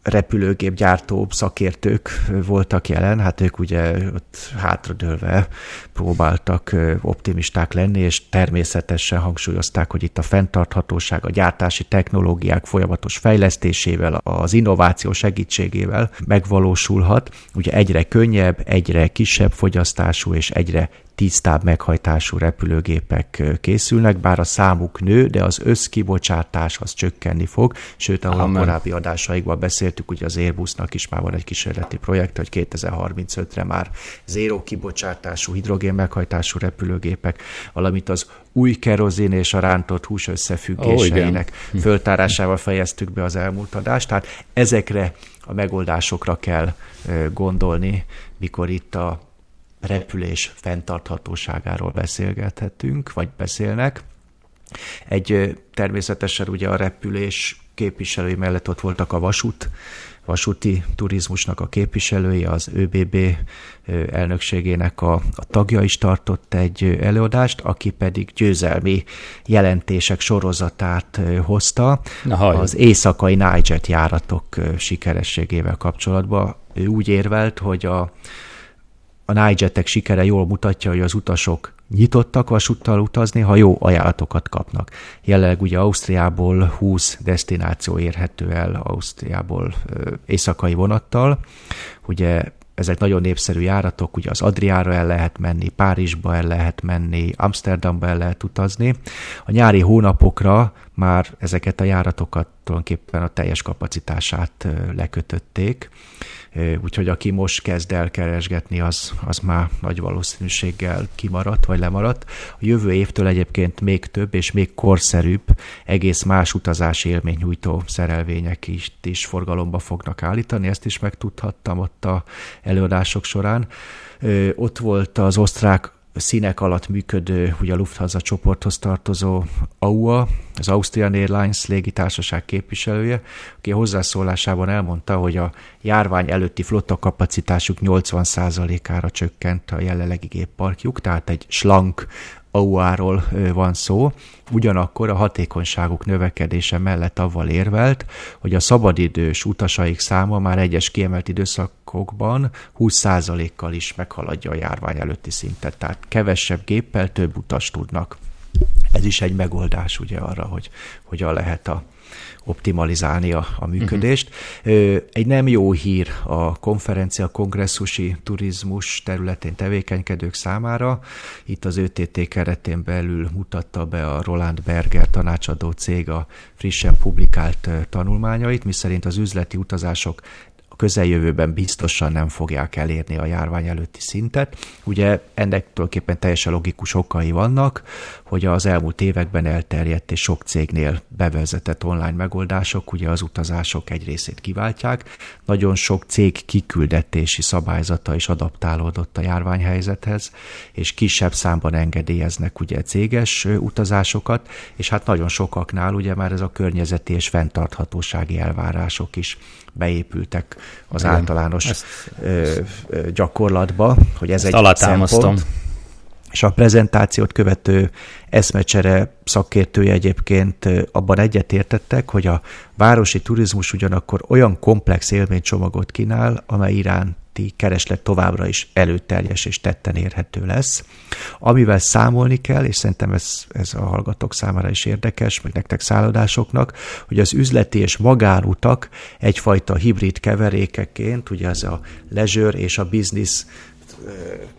repülőgépgyártó szakértők voltak jelen, hát ők ugye ott hátradőlve próbáltak optimisták lenni, és természetesen hangsúlyozták, hogy itt a fenntarthatóság, a gyártási technológiák folyamatos fejlesztésével, az innováció segítségével megvalósulhat. Ugye egyre könnyebb, egyre kisebb fogyasztású és egyre tisztább meghajtású repülőgépek készülnek, bár a számuk nő, de az összkibocsátás az csökkenni fog, sőt, ahol Amen. a korábbi adásaikban beszéltük, hogy az Airbusnak is már van egy kísérleti projekt, hogy 2035-re már zéró kibocsátású, hidrogén meghajtású repülőgépek, valamint az új kerozin és a rántott hús összefüggéseinek oh, föltárásával fejeztük be az elmúlt adást, tehát ezekre a megoldásokra kell gondolni, mikor itt a repülés fenntarthatóságáról beszélgethetünk, vagy beszélnek. Egy természetesen ugye a repülés képviselői mellett ott voltak a vasút, vasúti turizmusnak a képviselői, az ÖBB elnökségének a, a tagja is tartott egy előadást, aki pedig győzelmi jelentések sorozatát hozta Aha, az éjszakai Niget járatok sikerességével kapcsolatban. Ő úgy érvelt, hogy a a Nigetek sikere jól mutatja, hogy az utasok nyitottak vasúttal utazni, ha jó ajánlatokat kapnak. Jelenleg ugye Ausztriából 20 destináció érhető el Ausztriából éjszakai vonattal. Ugye ezek nagyon népszerű járatok, ugye az Adriára el lehet menni, Párizsba el lehet menni, Amsterdamba el lehet utazni. A nyári hónapokra már ezeket a járatokat tulajdonképpen a teljes kapacitását lekötötték úgyhogy aki most kezd el keresgetni, az, az már nagy valószínűséggel kimaradt, vagy lemaradt. A jövő évtől egyébként még több és még korszerűbb, egész más utazási élmény nyújtó szerelvények is, is forgalomba fognak állítani, ezt is megtudhattam ott a előadások során. Ott volt az osztrák színek alatt működő, ugye a Lufthansa csoporthoz tartozó AUA, az Austrian Airlines légitársaság képviselője, aki a hozzászólásában elmondta, hogy a járvány előtti flotta kapacitásuk 80%-ára csökkent a jelenlegi gépparkjuk, tehát egy slank AUA-ról van szó, ugyanakkor a hatékonyságuk növekedése mellett avval érvelt, hogy a szabadidős utasaik száma már egyes kiemelt időszakokban 20%-kal is meghaladja a járvány előtti szintet, tehát kevesebb géppel több utas tudnak. Ez is egy megoldás ugye arra, hogy hogyan lehet a optimalizálni a, a működést. Uh-huh. Egy nem jó hír a konferencia kongresszusi turizmus területén tevékenykedők számára. Itt az ÖTT keretén belül mutatta be a Roland Berger tanácsadó cég a frissen publikált tanulmányait, miszerint az üzleti utazások a közeljövőben biztosan nem fogják elérni a járvány előtti szintet. Ugye ennek tulajdonképpen teljesen logikus okai vannak, hogy az elmúlt években elterjedt és sok cégnél bevezetett online megoldások ugye az utazások egy részét kiváltják. Nagyon sok cég kiküldetési szabályzata is adaptálódott a járványhelyzethez, és kisebb számban engedélyeznek ugye céges utazásokat, és hát nagyon sokaknál ugye már ez a környezeti és fenntarthatósági elvárások is beépültek az Igen, általános ezt, gyakorlatba, hogy ez egy szempont. És a prezentációt követő eszmecsere szakértője egyébként abban egyetértettek, hogy a városi turizmus ugyanakkor olyan komplex élménycsomagot kínál, amely iránt iránti kereslet továbbra is előteljes és tetten érhető lesz. Amivel számolni kell, és szerintem ez, ez a hallgatók számára is érdekes, meg nektek szállodásoknak, hogy az üzleti és magánutak egyfajta hibrid keverékeként, ugye ez a leisure és a business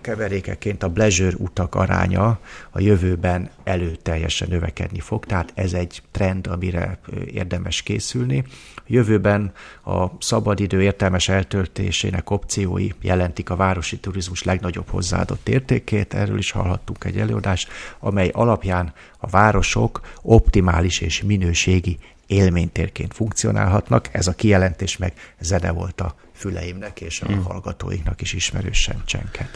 keverékeként a pleasure utak aránya a jövőben előteljesen növekedni fog, tehát ez egy trend, amire érdemes készülni. A jövőben a szabadidő értelmes eltöltésének opciói jelentik a városi turizmus legnagyobb hozzáadott értékét, erről is hallhattunk egy előadást, amely alapján a városok optimális és minőségi élménytérként funkcionálhatnak. Ez a kijelentés meg zene volt a füleimnek és a mm. hallgatóiknak is ismerősen csenket.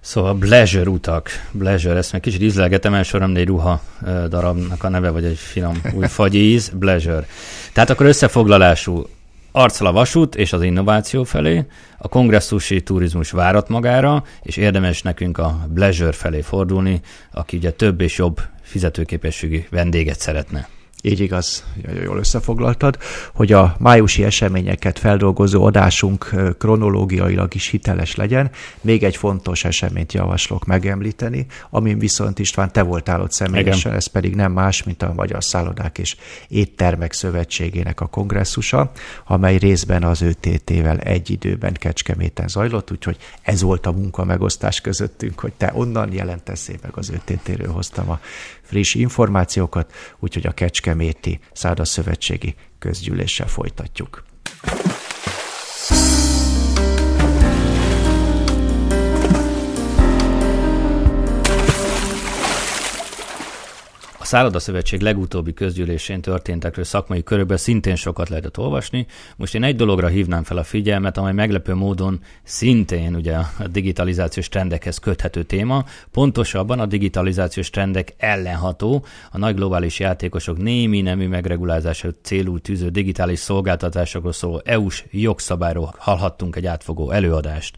Szóval Pleasure utak, Pleasure, ezt meg kicsit ízlelgetem, elsőre egy ruha darabnak a neve, vagy egy finom új fagyíz, Pleasure. Tehát akkor összefoglalású, arccal a vasút és az innováció felé, a kongresszusi turizmus várat magára, és érdemes nekünk a Pleasure felé fordulni, aki ugye több és jobb fizetőképességű vendéget szeretne így igaz, jól összefoglaltad, hogy a májusi eseményeket feldolgozó adásunk kronológiailag is hiteles legyen. Még egy fontos eseményt javaslok megemlíteni, amin viszont István, te voltál ott személyesen, Igen. ez pedig nem más, mint a Magyar Szállodák és Éttermek Szövetségének a kongresszusa, amely részben az ÖTT-vel egy időben Kecskeméten zajlott, úgyhogy ez volt a munka megosztás közöttünk, hogy te onnan jelentesz, meg az ÖTT-ről hoztam a friss információkat, úgyhogy a Kecskeméti Szövetsségi Közgyűléssel folytatjuk. Szállodaszövetség legutóbbi közgyűlésén történtekről szakmai körökben szintén sokat lehetett olvasni. Most én egy dologra hívnám fel a figyelmet, amely meglepő módon szintén ugye a digitalizációs trendekhez köthető téma. Pontosabban a digitalizációs trendek ellenható, a nagy globális játékosok némi nemű megregulázása célú tűző digitális szolgáltatásokról szóló EU-s jogszabályról hallhattunk egy átfogó előadást.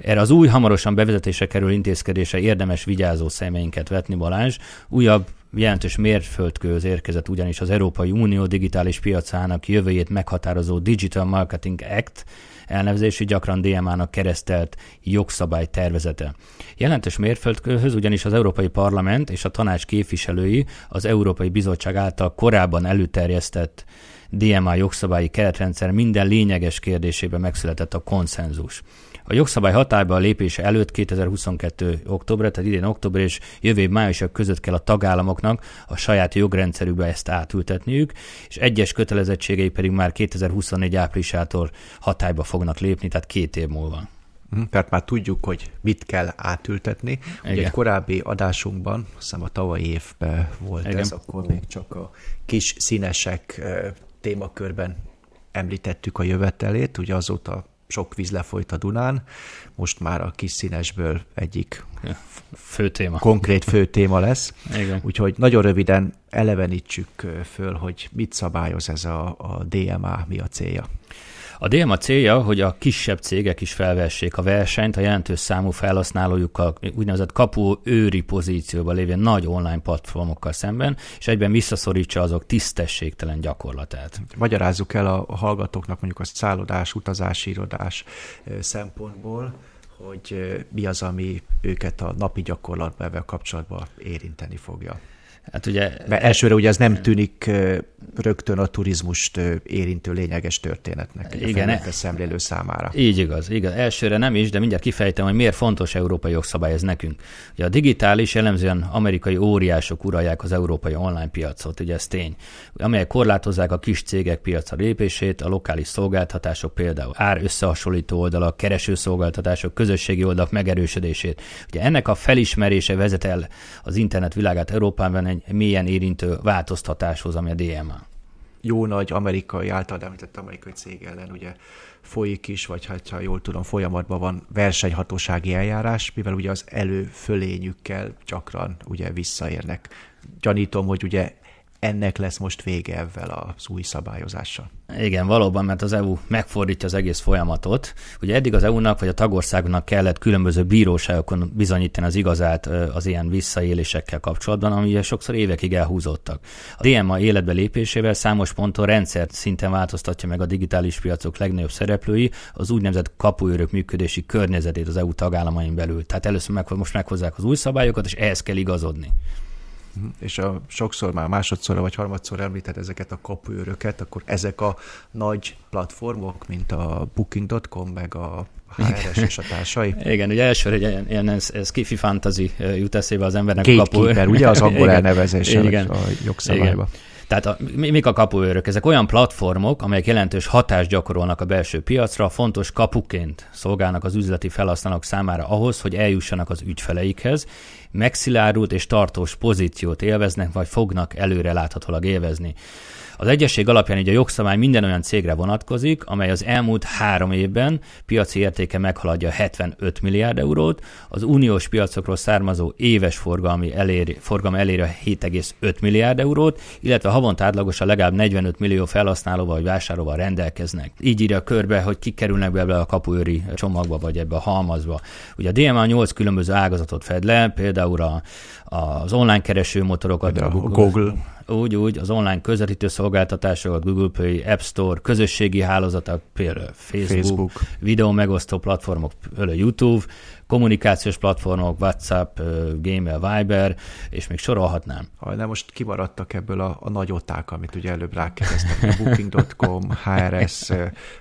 Erre az új, hamarosan bevezetése kerül intézkedése érdemes vigyázó szemeinket vetni, Balázs. Újabb jelentős mérföldkőhöz érkezett ugyanis az Európai Unió digitális piacának jövőjét meghatározó Digital Marketing Act, elnevezési gyakran DMA-nak keresztelt jogszabály tervezete. Jelentős mérföldkőhöz ugyanis az Európai Parlament és a tanács képviselői az Európai Bizottság által korábban előterjesztett DMA jogszabályi keretrendszer minden lényeges kérdésében megszületett a konszenzus. A jogszabály hatályba a lépése előtt 2022. október, tehát idén október és jövő év májusak között kell a tagállamoknak a saját jogrendszerükbe ezt átültetniük, és egyes kötelezettségei pedig már 2024 áprilisától hatályba fognak lépni, tehát két év múlva. Mhm, tehát már tudjuk, hogy mit kell átültetni. Igen. Ugye egy korábbi adásunkban, azt hiszem a tavalyi évben volt Igen. ez, akkor még csak a kis színesek témakörben említettük a jövetelét, ugye azóta sok víz lefolyt a Dunán, most már a kis színesből egyik fő téma. konkrét fő téma lesz. Igen. Úgyhogy nagyon röviden elevenítsük föl, hogy mit szabályoz ez a, a DMA, mi a célja. A DMA célja, hogy a kisebb cégek is felvessék a versenyt a jelentős számú felhasználójukkal úgynevezett kapu őri pozícióban lévő nagy online platformokkal szemben, és egyben visszaszorítsa azok tisztességtelen gyakorlatát. Magyarázzuk el a hallgatóknak mondjuk a szállodás, utazási irodás szempontból, hogy mi az, ami őket a napi gyakorlatban kapcsolatban érinteni fogja. Hát ugye, Mert elsőre ugye az nem tűnik rögtön a turizmust érintő lényeges történetnek igen, a e- szemlélő számára. Így igaz, igaz. Elsőre nem is, de mindjárt kifejtem, hogy miért fontos európai jogszabály ez nekünk. Ugye a digitális, jellemzően amerikai óriások uralják az európai online piacot, ugye ez tény, amelyek korlátozzák a kis cégek piacra lépését, a lokális szolgáltatások például ár összehasonlító oldalak, keresőszolgáltatások, közösségi oldalak megerősödését. Ugye ennek a felismerése vezet el az internet világát Európában egy mélyen érintő változtatáshoz, ami a DMA jó nagy amerikai, által említett amerikai cég ellen ugye folyik is, vagy hát, ha jól tudom, folyamatban van versenyhatósági eljárás, mivel ugye az előfölényükkel gyakran ugye visszaérnek. Gyanítom, hogy ugye ennek lesz most vége ezzel az új szabályozással. Igen, valóban, mert az EU megfordítja az egész folyamatot. Ugye eddig az EU-nak vagy a tagországnak kellett különböző bíróságokon bizonyítani az igazát az ilyen visszaélésekkel kapcsolatban, ami sokszor évekig elhúzottak. A DMA életbe lépésével számos ponton rendszert szinten változtatja meg a digitális piacok legnagyobb szereplői az úgynevezett kapuőrök működési környezetét az EU tagállamain belül. Tehát először meg, most meghozzák az új szabályokat, és ehhez kell igazodni. És a, sokszor már másodszorra vagy harmadszor említett ezeket a kapuőröket, akkor ezek a nagy platformok, mint a Booking.com, meg a HRS és a társai. Igen, ugye elsőre egy ilyen, ilyen ez, ez kifi fantasy jut eszébe az embernek a kapuőr. ugye az angol elnevezése Igen. a jogszabályban. Tehát a, mik a kapuőrök? Ezek olyan platformok, amelyek jelentős hatást gyakorolnak a belső piacra, fontos kapuként szolgálnak az üzleti felhasználók számára ahhoz, hogy eljussanak az ügyfeleikhez, megszilárult és tartós pozíciót élveznek, vagy fognak előre láthatólag élvezni. Az egyesség alapján így a jogszabály minden olyan cégre vonatkozik, amely az elmúlt három évben piaci értéke meghaladja 75 milliárd eurót, az uniós piacokról származó éves forgalmi eléri, forgalmi eléri 7,5 milliárd eurót, illetve havonta átlagosan legalább 45 millió felhasználóval vagy vásárlóval rendelkeznek. Így írja körbe, hogy kik kerülnek be ebbe a kapuőri csomagba vagy ebbe a halmazba. Ugye a DMA 8 különböző ágazatot fed le, például a, az online keresőmotorokat, a Google úgy, úgy az online közvetítő szolgáltatásokat, Google Play, App Store, közösségi hálózatok, például Facebook, Facebook. videó megosztó platformok, például YouTube, kommunikációs platformok, WhatsApp, Gmail, Viber, és még sorolhatnám. Ha nem most kimaradtak ebből a, a nagy oták, amit ugye előbb rákérdeztek, a Booking.com, HRS,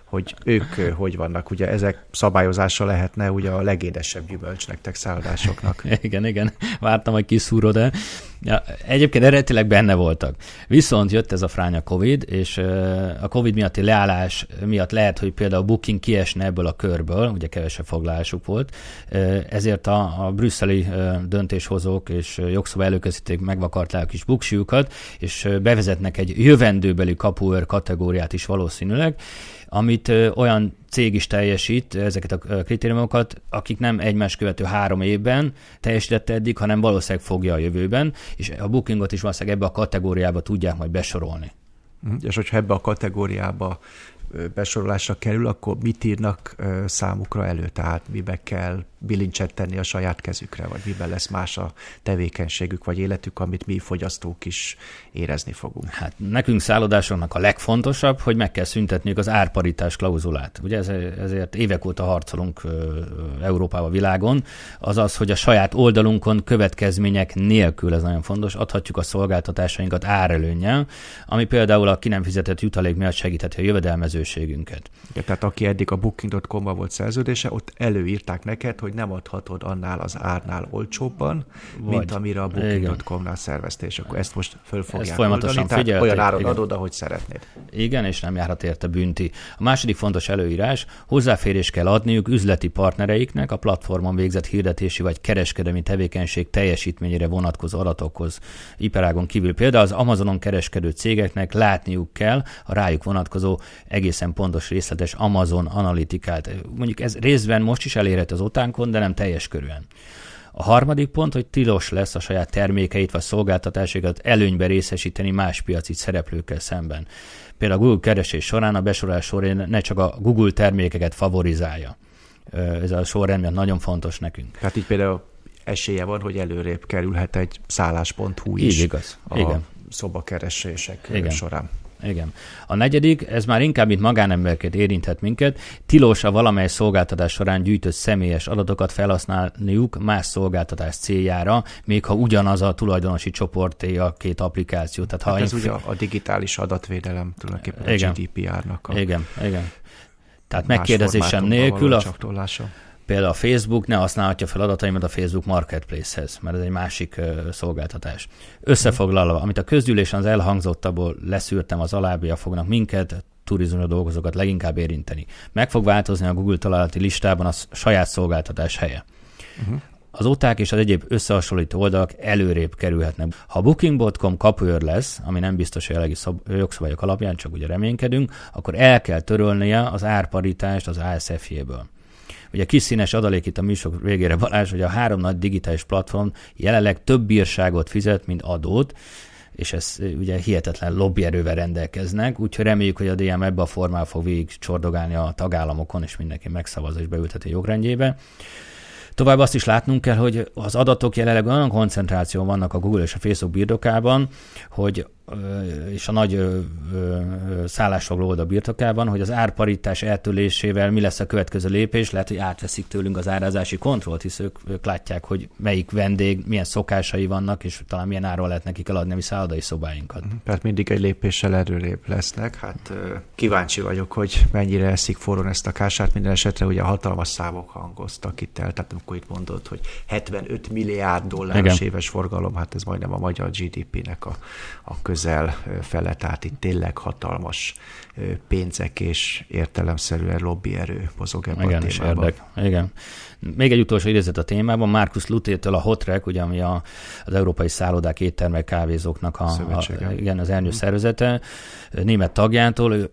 hogy ők hogy vannak. Ugye ezek szabályozása lehetne ugye a legédesebb gyümölcs nektek szállásoknak. igen, igen. Vártam, hogy kiszúrod de Ja, egyébként eredetileg benne voltak. Viszont jött ez a fránya Covid, és a Covid miatti leállás miatt lehet, hogy például a Booking kiesne ebből a körből, ugye kevesebb foglalásuk volt, ezért a, a brüsszeli döntéshozók és jogszabály előkészítők megvakarták a kis buksiukat, és bevezetnek egy jövendőbeli kapuőr kategóriát is valószínűleg, amit olyan cég is teljesít ezeket a kritériumokat, akik nem egymás követő három évben teljesítette eddig, hanem valószínűleg fogja a jövőben, és a bookingot is valószínűleg ebbe a kategóriába tudják majd besorolni. Mhm. És hogyha ebbe a kategóriába besorolásra kerül, akkor mit írnak számukra elő? Tehát mibe kell bilincset tenni a saját kezükre, vagy miben lesz más a tevékenységük, vagy életük, amit mi fogyasztók is érezni fogunk? Hát nekünk szállodásoknak a legfontosabb, hogy meg kell szüntetniük az árparitás klauzulát. Ugye ezért évek óta harcolunk Európába, világon, azaz, hogy a saját oldalunkon következmények nélkül, ez nagyon fontos, adhatjuk a szolgáltatásainkat árelőnnyel, ami például a ki nem fizetett jutalék miatt segítheti a jövedelmezőségünket. Ja, tehát aki eddig a booking.com-ba volt szerződése, ott előírták neked, hogy nem adhatod annál az árnál olcsóbban, Vagy. mint amire a Booking.com-nál szerveztél, akkor ezt most föl fogják ezt folyamatosan oldani, figyelték, olyan áron igen. adod, ahogy szeretnéd. Igen, és nem járhat érte bünti. A második fontos előírás, hozzáférés kell adniuk üzleti partnereiknek a platformon végzett hirdetési vagy kereskedelmi tevékenység teljesítményére vonatkozó adatokhoz. Iperágon kívül például az Amazonon kereskedő cégeknek látniuk kell a rájuk vonatkozó egészen pontos részletes Amazon analitikát. Mondjuk ez részben most is elérhető az otánk piacokon, de nem teljes körűen. A harmadik pont, hogy tilos lesz a saját termékeit vagy szolgáltatásokat előnybe részesíteni más piaci szereplőkkel szemben. Például a Google keresés során a besorolás során ne csak a Google termékeket favorizálja. Ez a sorrend nagyon fontos nekünk. Tehát így például esélye van, hogy előrébb kerülhet egy szállás.hu is. Így igaz. A Igen. szobakeresések Igen. során. Igen. A negyedik, ez már inkább, mint magánembereket érinthet minket, tilos a valamely szolgáltatás során gyűjtött személyes adatokat felhasználniuk más szolgáltatás céljára, még ha ugyanaz a tulajdonosi csoporté a két applikáció. Tehát, ha hát ez ugye a digitális adatvédelem tulajdonképpen igen. a GDPR-nak a Igen, igen. Tehát megkérdezésem nélkül a, például a Facebook ne használhatja fel adataimat a Facebook Marketplace-hez, mert ez egy másik uh, szolgáltatás. Összefoglalva, amit a közgyűlésen az elhangzottabból leszűrtem, az alábbia fognak minket, turizmusra dolgozókat leginkább érinteni. Meg fog változni a Google találati listában a saját szolgáltatás helye. Uh-huh. Az oták és az egyéb összehasonlító oldalak előrébb kerülhetnek. Ha Booking.com kapuőr lesz, ami nem biztos a jelenlegi jogszabályok alapján, csak ugye reménykedünk, akkor el kell törölnie az árparitást az ASF-jéből. Ugye kis színes adalék itt a műsor végére Balázs, hogy a három nagy digitális platform jelenleg több bírságot fizet, mint adót, és ez ugye hihetetlen lobbyerővel rendelkeznek, úgyhogy reméljük, hogy a DM ebbe a formában fog végig csordogálni a tagállamokon, és mindenki megszavaz és beülteti jogrendjébe. Tovább azt is látnunk kell, hogy az adatok jelenleg olyan koncentráció vannak a Google és a Facebook birtokában, hogy és a nagy szállásfoglaló oldal birtokában, hogy az árparitás eltörlésével mi lesz a következő lépés, lehet, hogy átveszik tőlünk az árazási kontrollt, hisz ők, ők látják, hogy melyik vendég, milyen szokásai vannak, és talán milyen áron lehet nekik eladni a mi szállodai szobáinkat. Mhm. Tehát mindig egy lépéssel erőrébb lesznek. Hát kíváncsi vagyok, hogy mennyire eszik forrón ezt a kását. Minden esetre ugye hatalmas számok hangoztak itt el, tehát amikor itt mondod, hogy 75 milliárd dolláros Igen. éves forgalom, hát ez majdnem a magyar GDP-nek a, a köz közel fele, tehát itt tényleg hatalmas pénzek és értelemszerűen lobbyerő mozog ebben Igen, a témában. Érdek. Igen. Még egy utolsó idézet a témában, Markus Lutétől a Hotrek, ugye, ami a, az Európai Szállodák, Éttermek, Kávézóknak a, a, igen, az ernyő szervezete, német tagjától, ő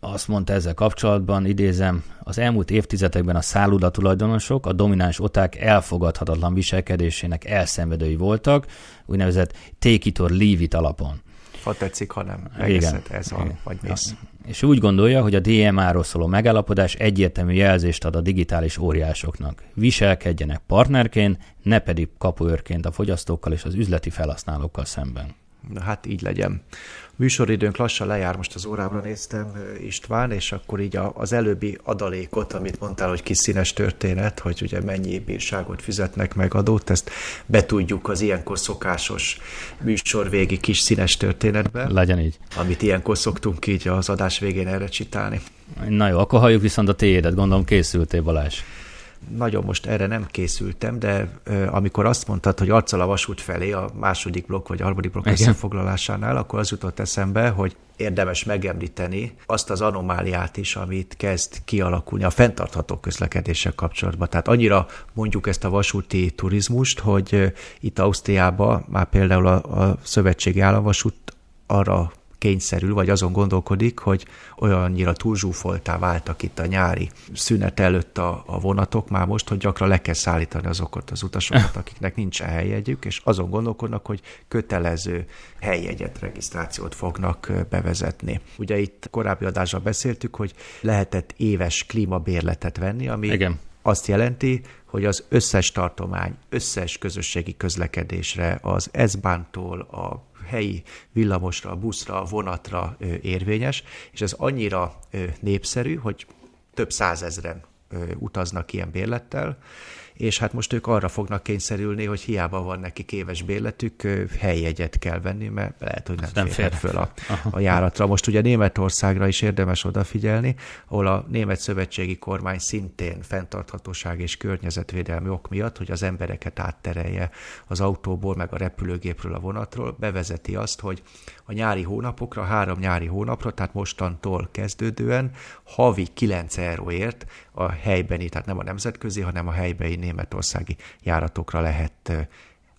azt mondta ezzel kapcsolatban, idézem, az elmúlt évtizedekben a szálloda tulajdonosok a domináns oták elfogadhatatlan viselkedésének elszenvedői voltak, úgynevezett take it or leave it alapon ha tetszik, ha nem. Igen. ez van, vagy mész. És úgy gondolja, hogy a DMA-ról szóló megállapodás egyértelmű jelzést ad a digitális óriásoknak. Viselkedjenek partnerként, ne pedig kapuőrként a fogyasztókkal és az üzleti felhasználókkal szemben. Na hát így legyen műsoridőnk lassan lejár, most az órámra néztem István, és akkor így az előbbi adalékot, amit mondtál, hogy kis színes történet, hogy ugye mennyi bírságot fizetnek meg adót, ezt betudjuk az ilyenkor szokásos műsor végi kis színes történetbe. Legyen így. Amit ilyenkor szoktunk így az adás végén erre csitálni. Na jó, akkor halljuk viszont a tiédet, gondolom készültél Balázs nagyon most erre nem készültem, de amikor azt mondtad, hogy arccal a vasút felé a második blokk vagy a harmadik blokk összefoglalásánál, akkor az jutott eszembe, hogy érdemes megemlíteni azt az anomáliát is, amit kezd kialakulni a fenntartható közlekedéssel kapcsolatban. Tehát annyira mondjuk ezt a vasúti turizmust, hogy itt Ausztriában már például a, a szövetségi államvasút arra kényszerül, vagy azon gondolkodik, hogy olyannyira túlzsúfoltá váltak itt a nyári szünet előtt a, a vonatok már most, hogy gyakran le kell szállítani azokat az utasokat, akiknek nincsen helyjegyük, és azon gondolkodnak, hogy kötelező helyjegyet, regisztrációt fognak bevezetni. Ugye itt korábbi adásban beszéltük, hogy lehetett éves klímabérletet venni, ami Igen azt jelenti, hogy az összes tartomány, összes közösségi közlekedésre, az S-bántól a helyi villamosra, buszra, vonatra érvényes, és ez annyira népszerű, hogy több százezren utaznak ilyen bérlettel, és hát most ők arra fognak kényszerülni, hogy hiába van neki éves bérletük, helyjegyet kell venni, mert lehet, hogy nem, nem fér föl a, a járatra. Most ugye Németországra is érdemes odafigyelni, ahol a német szövetségi kormány szintén fenntarthatóság és környezetvédelmi ok miatt, hogy az embereket átterelje az autóból, meg a repülőgépről, a vonatról, bevezeti azt, hogy a nyári hónapokra, három nyári hónapra, tehát mostantól kezdődően havi 9 euróért a helybeni, tehát nem a nemzetközi, hanem a helybeni németországi járatokra lehet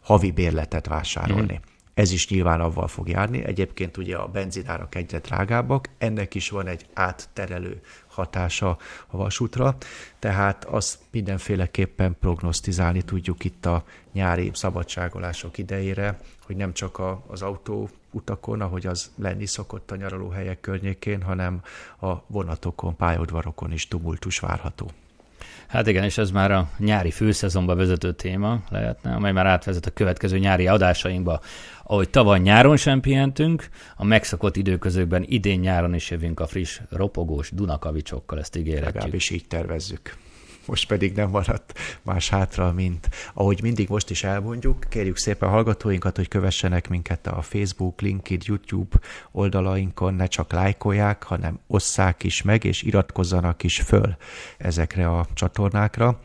havi bérletet vásárolni. Mm. Ez is nyilván avval fog járni. Egyébként ugye a benzinárak egyre drágábbak, ennek is van egy átterelő hatása a vasútra, tehát azt mindenféleképpen prognosztizálni tudjuk itt a nyári szabadságolások idejére, hogy nem csak a, az autó utakon, ahogy az lenni szokott a nyaralóhelyek környékén, hanem a vonatokon, pályaudvarokon is tumultus várható. Hát igen, és ez már a nyári főszezonba vezető téma lehetne, amely már átvezet a következő nyári adásainkba. Ahogy tavaly nyáron sem pihentünk, a megszokott időközökben idén nyáron is jövünk a friss, ropogós Dunakavicsokkal, ezt ígérhetjük. Legalábbis így tervezzük most pedig nem maradt más hátra, mint ahogy mindig most is elmondjuk. Kérjük szépen hallgatóinkat, hogy kövessenek minket a Facebook, LinkedIn, YouTube oldalainkon, ne csak lájkolják, hanem osszák is meg, és iratkozzanak is föl ezekre a csatornákra.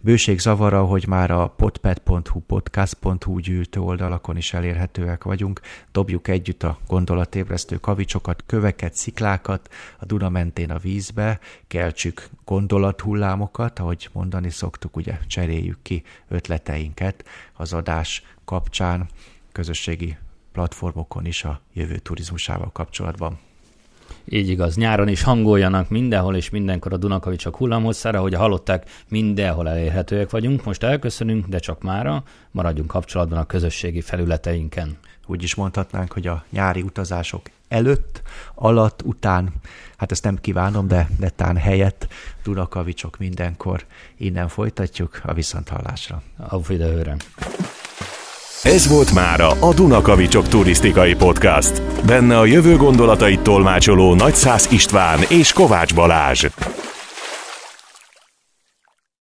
Bőség zavara, hogy már a podpad.hu, podcast.hu gyűjtő oldalakon is elérhetőek vagyunk. Dobjuk együtt a gondolatébresztő kavicsokat, köveket, sziklákat a Duna mentén a vízbe, keltsük gondolathullámokat, ahogy mondani szoktuk, ugye cseréljük ki ötleteinket az adás kapcsán, közösségi platformokon is a jövő turizmusával kapcsolatban. Így igaz, nyáron is hangoljanak mindenhol és mindenkor a Dunakavicsok hullamhosszára, hogy hallották, mindenhol elérhetőek vagyunk. Most elköszönünk, de csak mára, maradjunk kapcsolatban a közösségi felületeinken. Úgy is mondhatnánk, hogy a nyári utazások előtt, alatt, után, hát ezt nem kívánom, de netán helyett Dunakavicsok mindenkor. Innen folytatjuk a viszonthallásra. Auf Wiederhören! Ez volt mára a Dunakavicsok turisztikai podcast. Benne a jövő gondolatait tolmácsoló Nagyszász István és Kovács Balázs.